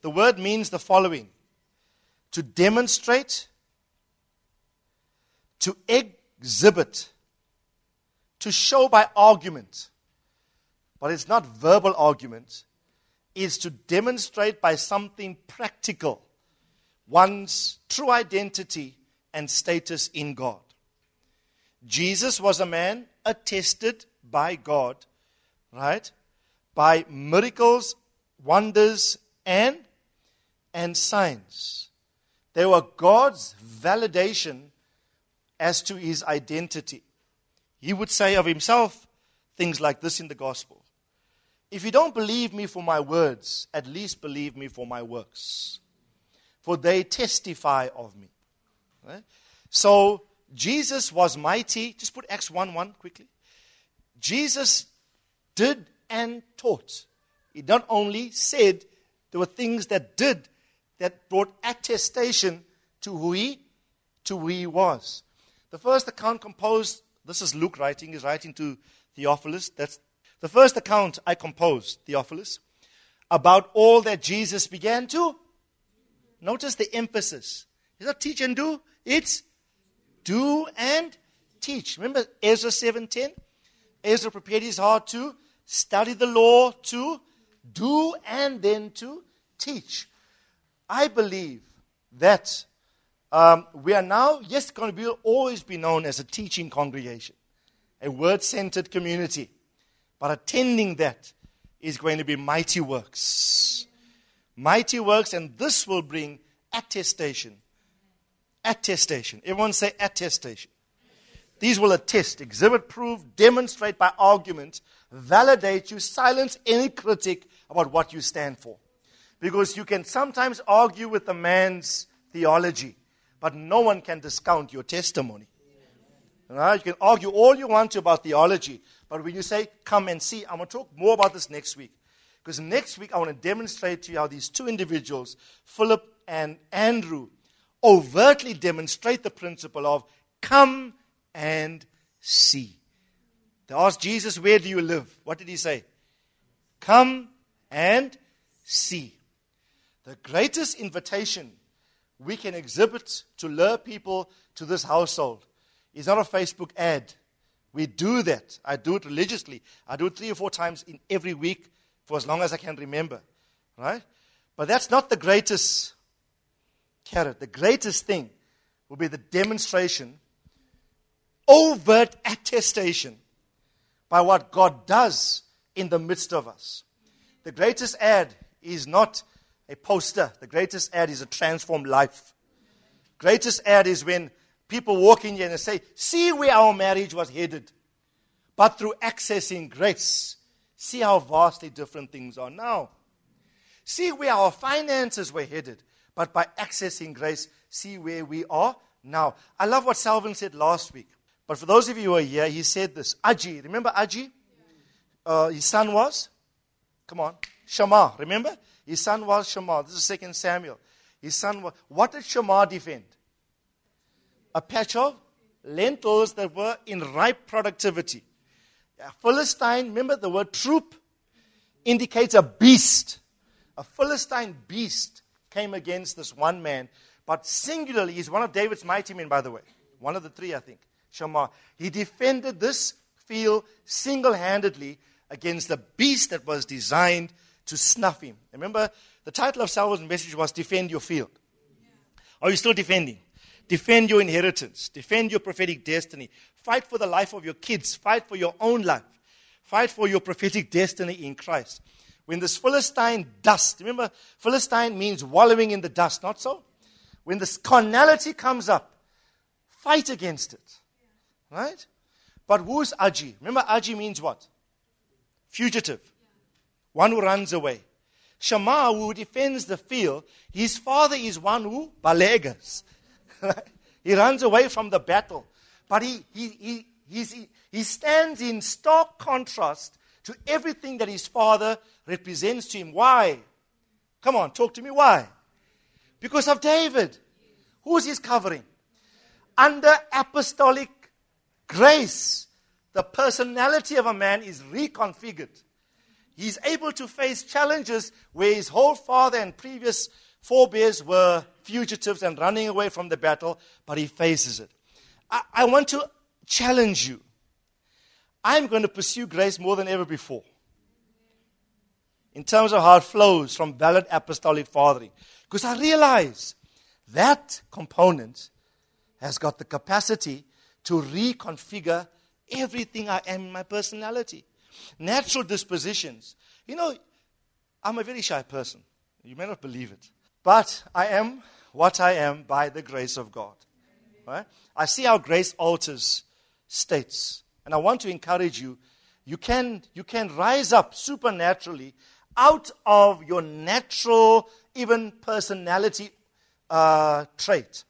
[SPEAKER 1] The word means the following to demonstrate, to exhibit, to show by argument. But it's not verbal argument, it's to demonstrate by something practical one's true identity and status in God. Jesus was a man attested by God, right? By miracles, wonders, and and signs. They were God's validation as to his identity. He would say of himself things like this in the gospel If you don't believe me for my words, at least believe me for my works for they testify of me. Right? So Jesus was mighty. Just put Acts 1 1 quickly. Jesus did and taught. He not only said, there were things that did that brought attestation to who he to who he was. The first account composed, this is Luke writing, he's writing to Theophilus. That's the first account I composed, Theophilus, about all that Jesus began to Notice the emphasis. It's not teach and do, it's do and teach. Remember Ezra 7:10? Ezra prepared his heart to study the law, to do and then to teach. I believe that um, we are now, yes, going to be, always be known as a teaching congregation, a word centered community. But attending that is going to be mighty works mighty works, and this will bring attestation. Attestation. Everyone say attestation. These will attest, exhibit, prove, demonstrate by argument, validate you, silence any critic about what you stand for. Because you can sometimes argue with a man's theology, but no one can discount your testimony. Right? You can argue all you want about theology, but when you say, come and see, I'm going to talk more about this next week. Because next week I want to demonstrate to you how these two individuals, Philip and Andrew, overtly demonstrate the principle of come and see. They asked Jesus, Where do you live? What did he say? Come and see. The greatest invitation we can exhibit to lure people to this household is not a Facebook ad. We do that. I do it religiously. I do it three or four times in every week for as long as I can remember. Right? But that's not the greatest carrot. The greatest thing will be the demonstration, overt attestation by what God does in the midst of us. The greatest ad is not a poster, the greatest ad is a transformed life. Greatest ad is when people walk in here and say, See where our marriage was headed. But through accessing grace, See how vastly different things are now. See where our finances were headed, but by accessing grace, see where we are now. I love what Salvin said last week. But for those of you who are here, he said this. Aji, remember Aji? Uh, his son was? Come on. Shammah, remember? His son was Shammah. This is 2 Samuel. His son was. What did Shammah defend? A patch of lentils that were in ripe productivity. Philistine, remember the word troop? indicates a beast. A Philistine beast came against this one man. But singularly, he's one of David's mighty men, by the way. One of the three, I think. Shammah. He defended this field single handedly against the beast that was designed to snuff him. Remember, the title of Saul's message was Defend Your Field. Are you still defending? Defend your inheritance. Defend your prophetic destiny. Fight for the life of your kids. Fight for your own life. Fight for your prophetic destiny in Christ. When this Philistine dust, remember, Philistine means wallowing in the dust, not so? When this carnality comes up, fight against it. Right? But who's Aji? Remember, Aji means what? Fugitive. One who runs away. Shammah, who defends the field, his father is one who balegas. he runs away from the battle. But he, he, he, he, stands in stark contrast to everything that his father represents to him. Why? Come on, talk to me. Why? Because of David. Who's his covering? Under apostolic grace, the personality of a man is reconfigured. He's able to face challenges where his whole father and previous forebears were fugitives and running away from the battle, but he faces it. I, I want to challenge you. I'm going to pursue grace more than ever before. In terms of how it flows from valid apostolic fathering. Because I realize that component has got the capacity to reconfigure everything I am in my personality. Natural dispositions. You know, I'm a very shy person. You may not believe it. But I am what I am by the grace of God. Right? I see how grace alters states. And I want to encourage you you can, you can rise up supernaturally out of your natural, even personality uh, trait.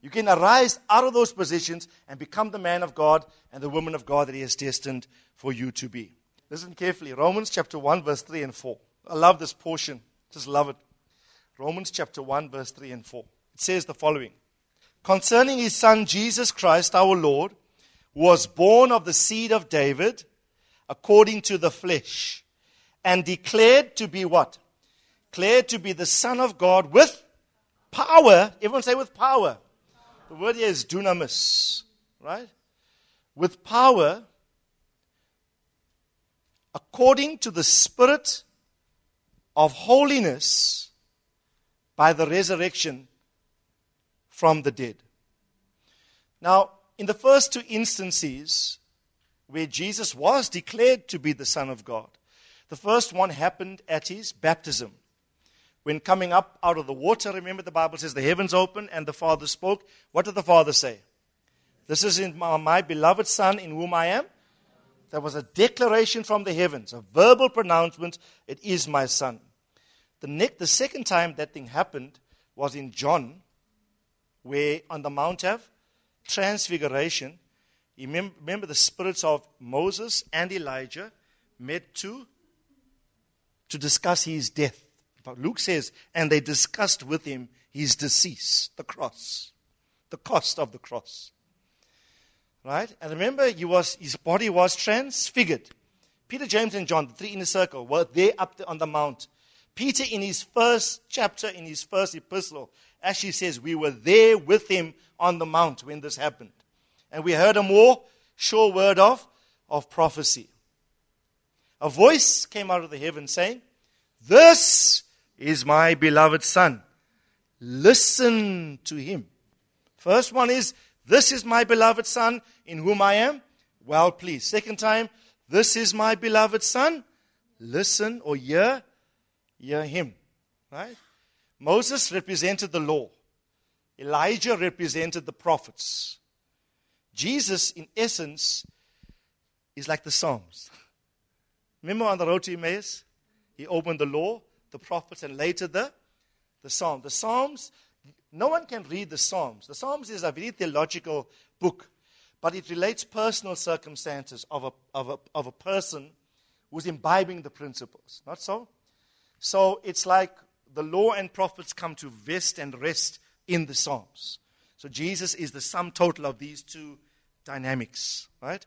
[SPEAKER 1] You can arise out of those positions and become the man of God and the woman of God that He has destined for you to be. Listen carefully. Romans chapter 1, verse 3 and 4. I love this portion. Just love it. Romans chapter 1, verse 3 and 4. It says the following Concerning his son Jesus Christ, our Lord, was born of the seed of David according to the flesh and declared to be what? Declared to be the Son of God with power. Everyone say with power. The word here is dunamis, right? With power according to the Spirit of holiness by the resurrection from the dead. Now, in the first two instances where Jesus was declared to be the Son of God, the first one happened at his baptism. When coming up out of the water, remember the Bible says the heavens opened and the Father spoke. What did the Father say? This is my, my beloved Son in whom I am. There was a declaration from the heavens, a verbal pronouncement, it is my Son. The, the second time that thing happened was in John where on the Mount of Transfiguration, you remember the spirits of Moses and Elijah met to, to discuss his death. But Luke says, and they discussed with him his decease, the cross, the cost of the cross. Right? And remember, he was, his body was transfigured. Peter, James, and John, the three in the circle, were there up on the mount. Peter, in his first chapter, in his first epistle, actually says, We were there with him on the mount when this happened. And we heard a more sure word of, of prophecy. A voice came out of the heaven saying, This is my beloved Son. Listen to him. First one is, This is my beloved Son in whom I am well pleased. Second time, This is my beloved Son. Listen or hear, hear him. Right? Moses represented the law, Elijah represented the prophets. Jesus, in essence, is like the Psalms. Remember on the road to Emmaus? He opened the law, the prophets, and later the, the Psalms. The Psalms, no one can read the Psalms. The Psalms is a very theological book, but it relates personal circumstances of a, of a, of a person who's imbibing the principles. Not so? So it's like the law and prophets come to vest and rest in the Psalms. So Jesus is the sum total of these two dynamics, right?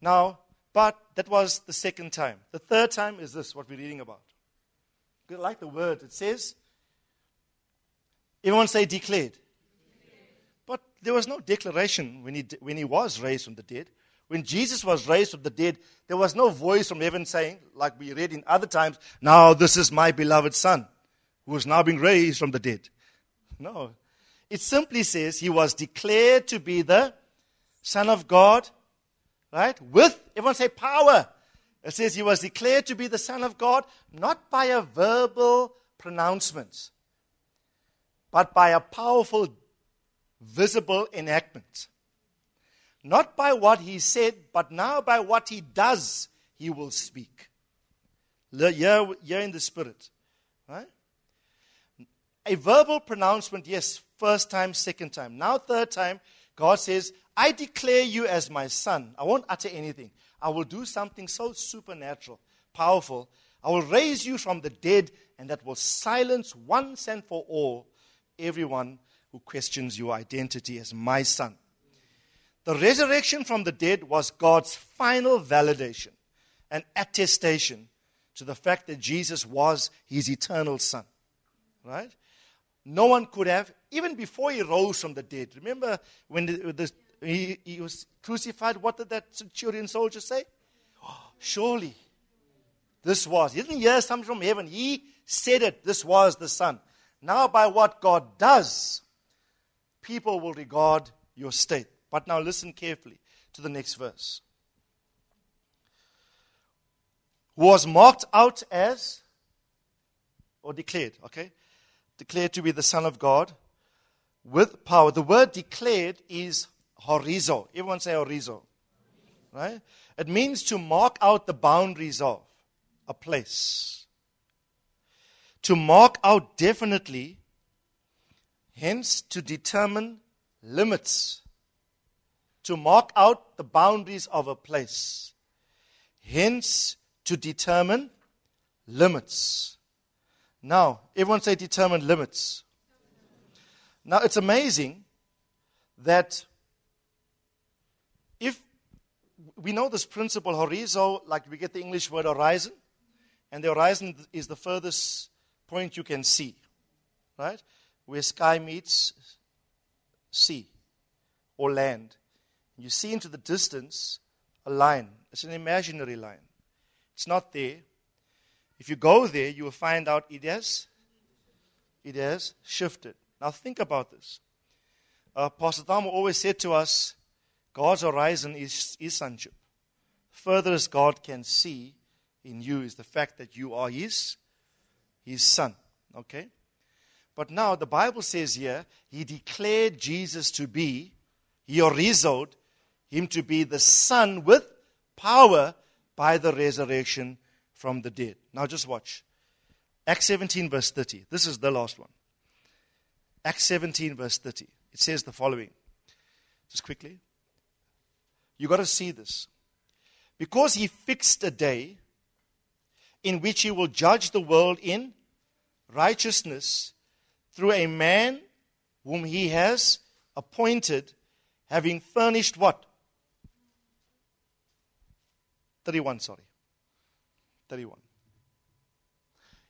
[SPEAKER 1] Now, But that was the second time. The third time is this, what we're reading about. I like the word. It says, everyone say declared. But there was no declaration when he, when he was raised from the dead. When Jesus was raised from the dead, there was no voice from heaven saying, like we read in other times, now this is my beloved Son, who is now being raised from the dead. No. It simply says he was declared to be the Son of God, right? With, everyone say power. It says he was declared to be the Son of God, not by a verbal pronouncement, but by a powerful, visible enactment. Not by what he said, but now by what he does, he will speak. You're in the Spirit. Right? A verbal pronouncement, yes, first time, second time. Now, third time, God says, I declare you as my son. I won't utter anything. I will do something so supernatural, powerful. I will raise you from the dead, and that will silence once and for all everyone who questions your identity as my son. The resurrection from the dead was God's final validation and attestation to the fact that Jesus was his eternal son. Right? No one could have, even before he rose from the dead. Remember when the, the, he, he, was crucified? What did that centurion soldier say? Oh, surely this was. He didn't hear something from heaven. He said it. This was the Son. Now, by what God does, people will regard your state. But now listen carefully to the next verse. Was marked out as, or declared, okay? Declared to be the Son of God with power. The word declared is horizo. Everyone say horizo. Right? It means to mark out the boundaries of a place. To mark out definitely, hence to determine limits to mark out the boundaries of a place, hence to determine limits. Now, everyone say determine limits. Now, it's amazing that if we know this principle, horizo, like we get the English word horizon, and the horizon is the furthest point you can see, right? Where sky meets sea or land. You see into the distance a line. It's an imaginary line. It's not there. If you go there, you will find out it has, it has shifted. Now think about this. Uh, Pastor Thamo always said to us, God's horizon is, is sonship. Furthest God can see in you is the fact that you are His, His Son. Okay? But now the Bible says here, He declared Jesus to be, He horizoed him to be the Son with power by the resurrection from the dead. Now just watch. Acts 17, verse 30. This is the last one. Acts 17, verse 30. It says the following. Just quickly. You've got to see this. Because he fixed a day in which he will judge the world in righteousness through a man whom he has appointed, having furnished what? 31, sorry. 31.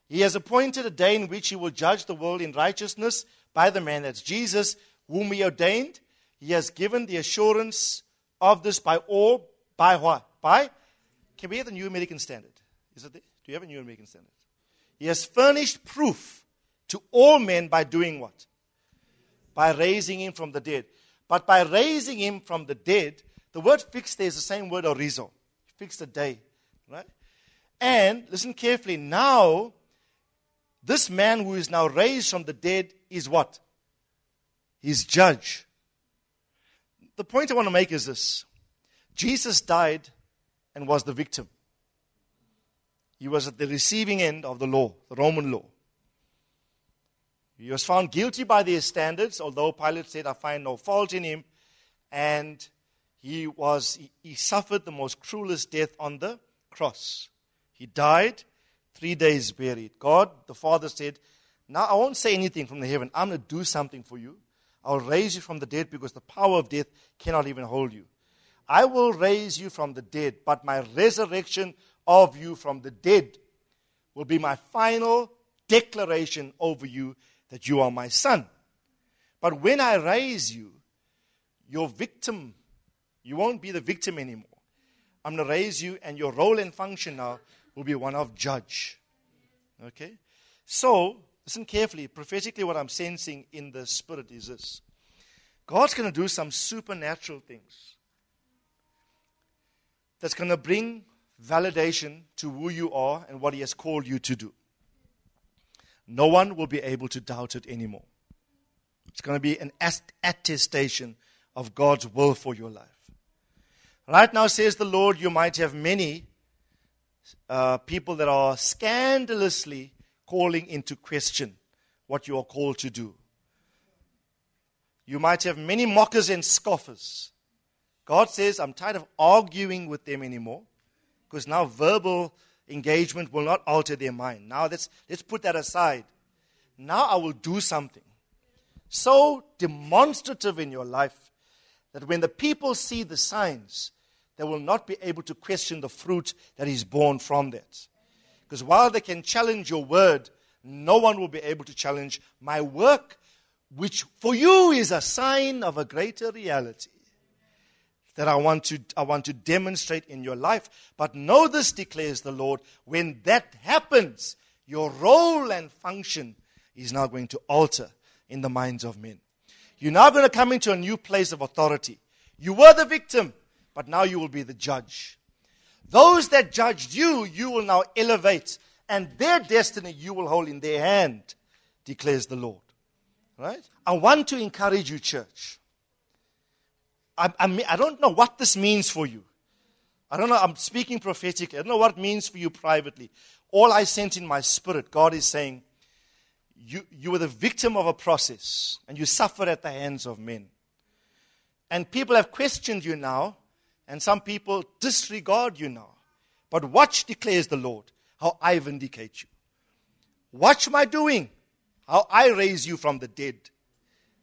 [SPEAKER 1] He has appointed a day in which he will judge the world in righteousness by the man, that's Jesus, whom he ordained. He has given the assurance of this by all, by what? By, can we have the New American Standard? Is it there? Do you have a New American Standard? He has furnished proof to all men by doing what? By raising him from the dead. But by raising him from the dead, the word fixed there is the same word horizo fixed a day, right? And listen carefully. Now, this man who is now raised from the dead is what? He's judge. The point I want to make is this Jesus died and was the victim. He was at the receiving end of the law, the Roman law. He was found guilty by their standards, although Pilate said, I find no fault in him. And he was he suffered the most cruelest death on the cross. He died, three days buried. God, the Father said, Now I won't say anything from the heaven. I'm going to do something for you. I'll raise you from the dead because the power of death cannot even hold you. I will raise you from the dead, but my resurrection of you from the dead will be my final declaration over you that you are my son. But when I raise you, your victim, you won't be the victim anymore. I'm going to raise you, and your role and function now will be one of judge. Okay? So, listen carefully. Prophetically, what I'm sensing in the spirit is this God's going to do some supernatural things that's going to bring validation to who you are and what He has called you to do. No one will be able to doubt it anymore. It's going to be an attestation of God's will for your life. Right now, says the Lord, you might have many uh, people that are scandalously calling into question what you are called to do. You might have many mockers and scoffers. God says, I'm tired of arguing with them anymore because now verbal engagement will not alter their mind. Now let's, let's put that aside. Now I will do something so demonstrative in your life that when the people see the signs, they will not be able to question the fruit that is born from that. Because while they can challenge your word, no one will be able to challenge my work, which for you is a sign of a greater reality that I want to, I want to demonstrate in your life. But know this, declares the Lord, when that happens, your role and function is now going to alter in the minds of men. You're now going to come into a new place of authority. You were the victim, but now you will be the judge. Those that judged you, you will now elevate, and their destiny you will hold in their hand, declares the Lord. Right? I want to encourage you, church. I, I, I don't know what this means for you. I don't know. I'm speaking prophetically. I don't know what it means for you privately. All I sent in my spirit, God is saying, you, you were the victim of a process and you suffered at the hands of men. And people have questioned you now, and some people disregard you now. But watch, declares the Lord, how I vindicate you. Watch my doing, how I raise you from the dead.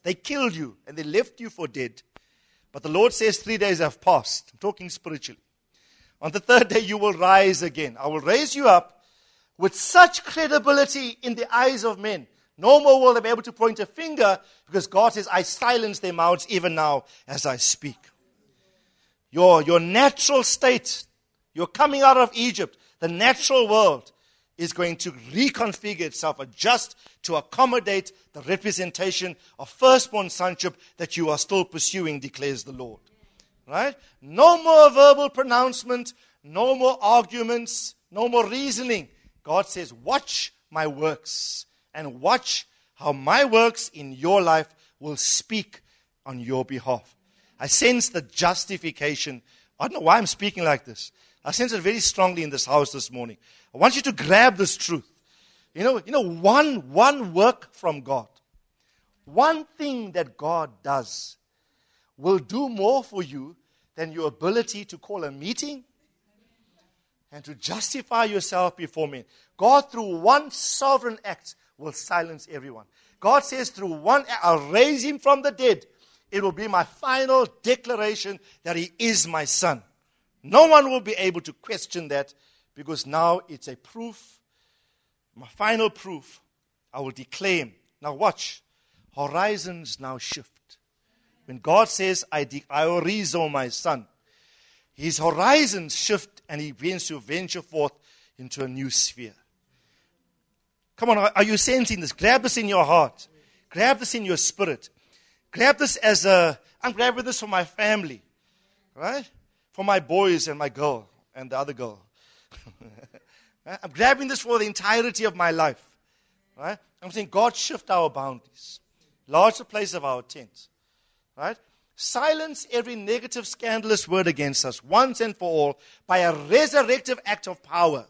[SPEAKER 1] They killed you and they left you for dead. But the Lord says three days have passed. I'm talking spiritually. On the third day, you will rise again. I will raise you up with such credibility in the eyes of men no more will they be able to point a finger because God says, I silence their mouths even now as I speak. Your, your natural state, you're coming out of Egypt, the natural world is going to reconfigure itself, adjust to accommodate the representation of firstborn sonship that you are still pursuing, declares the Lord. Right? No more verbal pronouncement, no more arguments, no more reasoning. God says, Watch my works and watch how my works in your life will speak on your behalf. I sense the justification. I don't know why I'm speaking like this. I sense it very strongly in this house this morning. I want you to grab this truth. You know, you know, one, one work from God, one thing that God does will do more for you than your ability to call a meeting and to justify yourself before men. God, through one sovereign act, will silence everyone. God says, through one, I'll raise him from the dead. It will be my final declaration that he is my son. No one will be able to question that because now it's a proof, my final proof. I will declare. Now, watch. Horizons now shift. When God says, I, de- I my son, his horizons shift and he begins to venture forth into a new sphere. Come on, are you sensing this? Grab this in your heart. Grab this in your spirit. Grab this as a, I'm grabbing this for my family, right? For my boys and my girl and the other girl. I'm grabbing this for the entirety of my life, right? I'm saying, God, shift our boundaries. Large the place of our tent, right? Silence every negative, scandalous word against us once and for all by a resurrective act of power.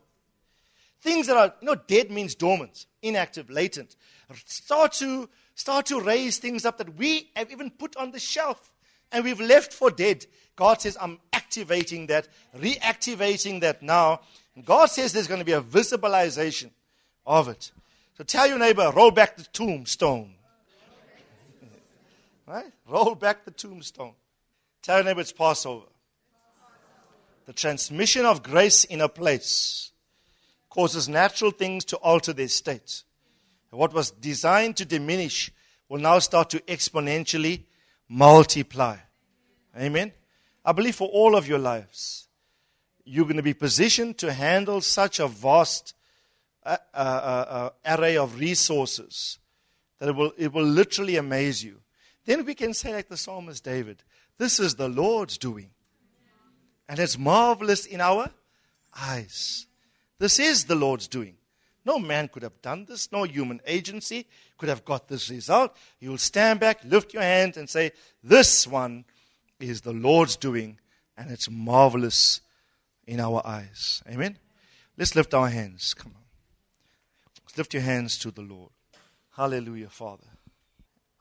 [SPEAKER 1] Things that are, you know, dead means dormant, inactive, latent. Start to, start to raise things up that we have even put on the shelf and we've left for dead. God says, I'm activating that, reactivating that now. God says there's going to be a visibilization of it. So tell your neighbor, roll back the tombstone. Right? Roll back the tombstone. Tell your neighbor it's Passover. The transmission of grace in a place causes natural things to alter their state. What was designed to diminish will now start to exponentially multiply. Amen. I believe for all of your lives, you're going to be positioned to handle such a vast uh, uh, uh, array of resources that it will, it will literally amaze you. Then we can say, like the psalmist David, this is the Lord's doing. And it's marvelous in our eyes. This is the Lord's doing. No man could have done this. No human agency could have got this result. You will stand back, lift your hand, and say, This one is the Lord's doing, and it's marvelous in our eyes. Amen? Let's lift our hands. Come on. Let's lift your hands to the Lord. Hallelujah, Father.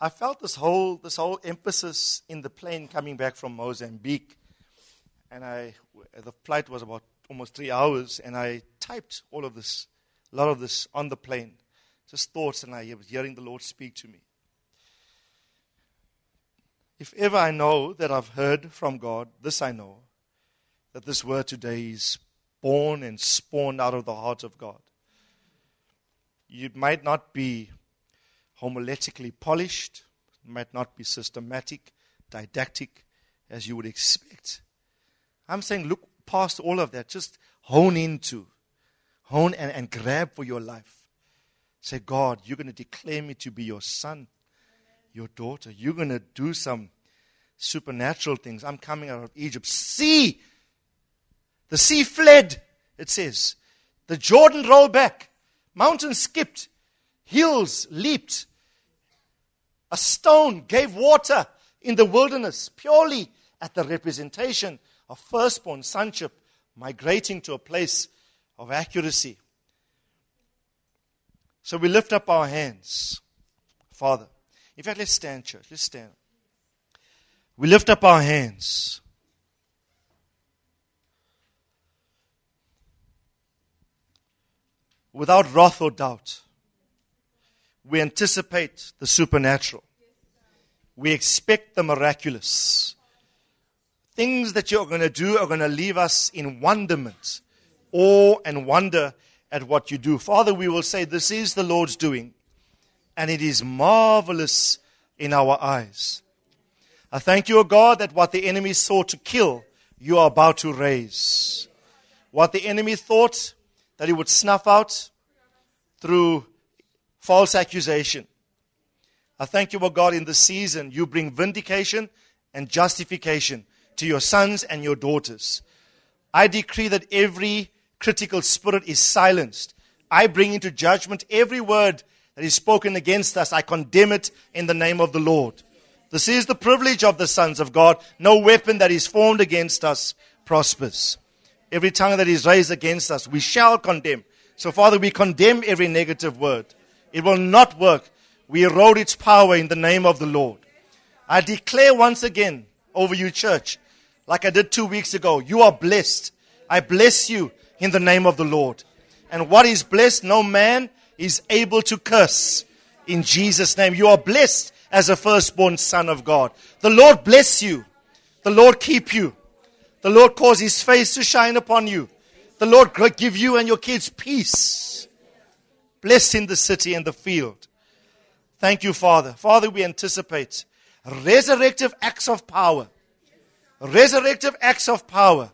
[SPEAKER 1] I felt this whole, this whole emphasis in the plane coming back from Mozambique. And I, the flight was about almost three hours, and I typed all of this, a lot of this on the plane. Just thoughts, and I was hearing the Lord speak to me. If ever I know that I've heard from God, this I know that this word today is born and spawned out of the heart of God. It might not be homiletically polished, might not be systematic, didactic, as you would expect. I'm saying, look past all of that. Just hone into, hone and, and grab for your life. Say, God, you're going to declare me to be your son, your daughter. You're going to do some supernatural things. I'm coming out of Egypt. See the sea fled, it says. The Jordan rolled back. Mountains skipped. Hills leaped. A stone gave water in the wilderness purely at the representation of firstborn sonship migrating to a place of accuracy. So we lift up our hands, Father. In fact, let's stand, church. Let's stand. We lift up our hands. without wrath or doubt. We anticipate the supernatural. We expect the miraculous. Things that you're going to do are going to leave us in wonderment, awe, and wonder at what you do. Father, we will say, This is the Lord's doing, and it is marvelous in our eyes. I thank you, O God, that what the enemy sought to kill, you are about to raise. What the enemy thought that he would snuff out through false accusation. I thank you, O God, in this season you bring vindication and justification to your sons and your daughters. I decree that every critical spirit is silenced. I bring into judgment every word that is spoken against us. I condemn it in the name of the Lord. This is the privilege of the sons of God. No weapon that is formed against us prospers. Every tongue that is raised against us, we shall condemn. So, Father, we condemn every negative word. It will not work. We erode its power in the name of the Lord. I declare once again over you, church, like I did two weeks ago, you are blessed. I bless you in the name of the Lord. And what is blessed, no man is able to curse. In Jesus' name, you are blessed as a firstborn son of God. The Lord bless you. The Lord keep you. The Lord cause his face to shine upon you. The Lord give you and your kids peace. Blessed in the city and the field. Thank you, Father. Father, we anticipate resurrective acts of power. Resurrective acts of power.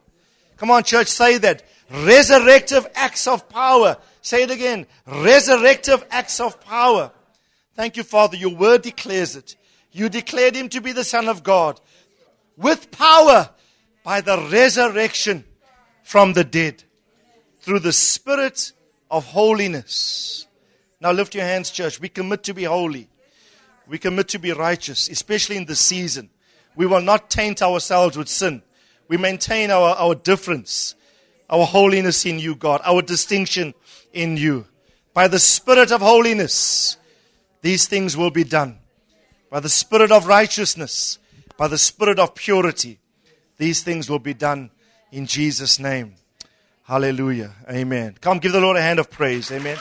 [SPEAKER 1] Come on, church, say that. Resurrective acts of power. Say it again. Resurrective acts of power. Thank you, Father. Your word declares it. You declared him to be the Son of God with power by the resurrection from the dead through the Spirit of holiness. Now lift your hands, church. We commit to be holy. We commit to be righteous, especially in this season. We will not taint ourselves with sin. We maintain our, our difference, our holiness in you, God, our distinction in you. By the Spirit of holiness, these things will be done. By the Spirit of righteousness, by the Spirit of purity, these things will be done in Jesus' name. Hallelujah. Amen. Come give the Lord a hand of praise. Amen.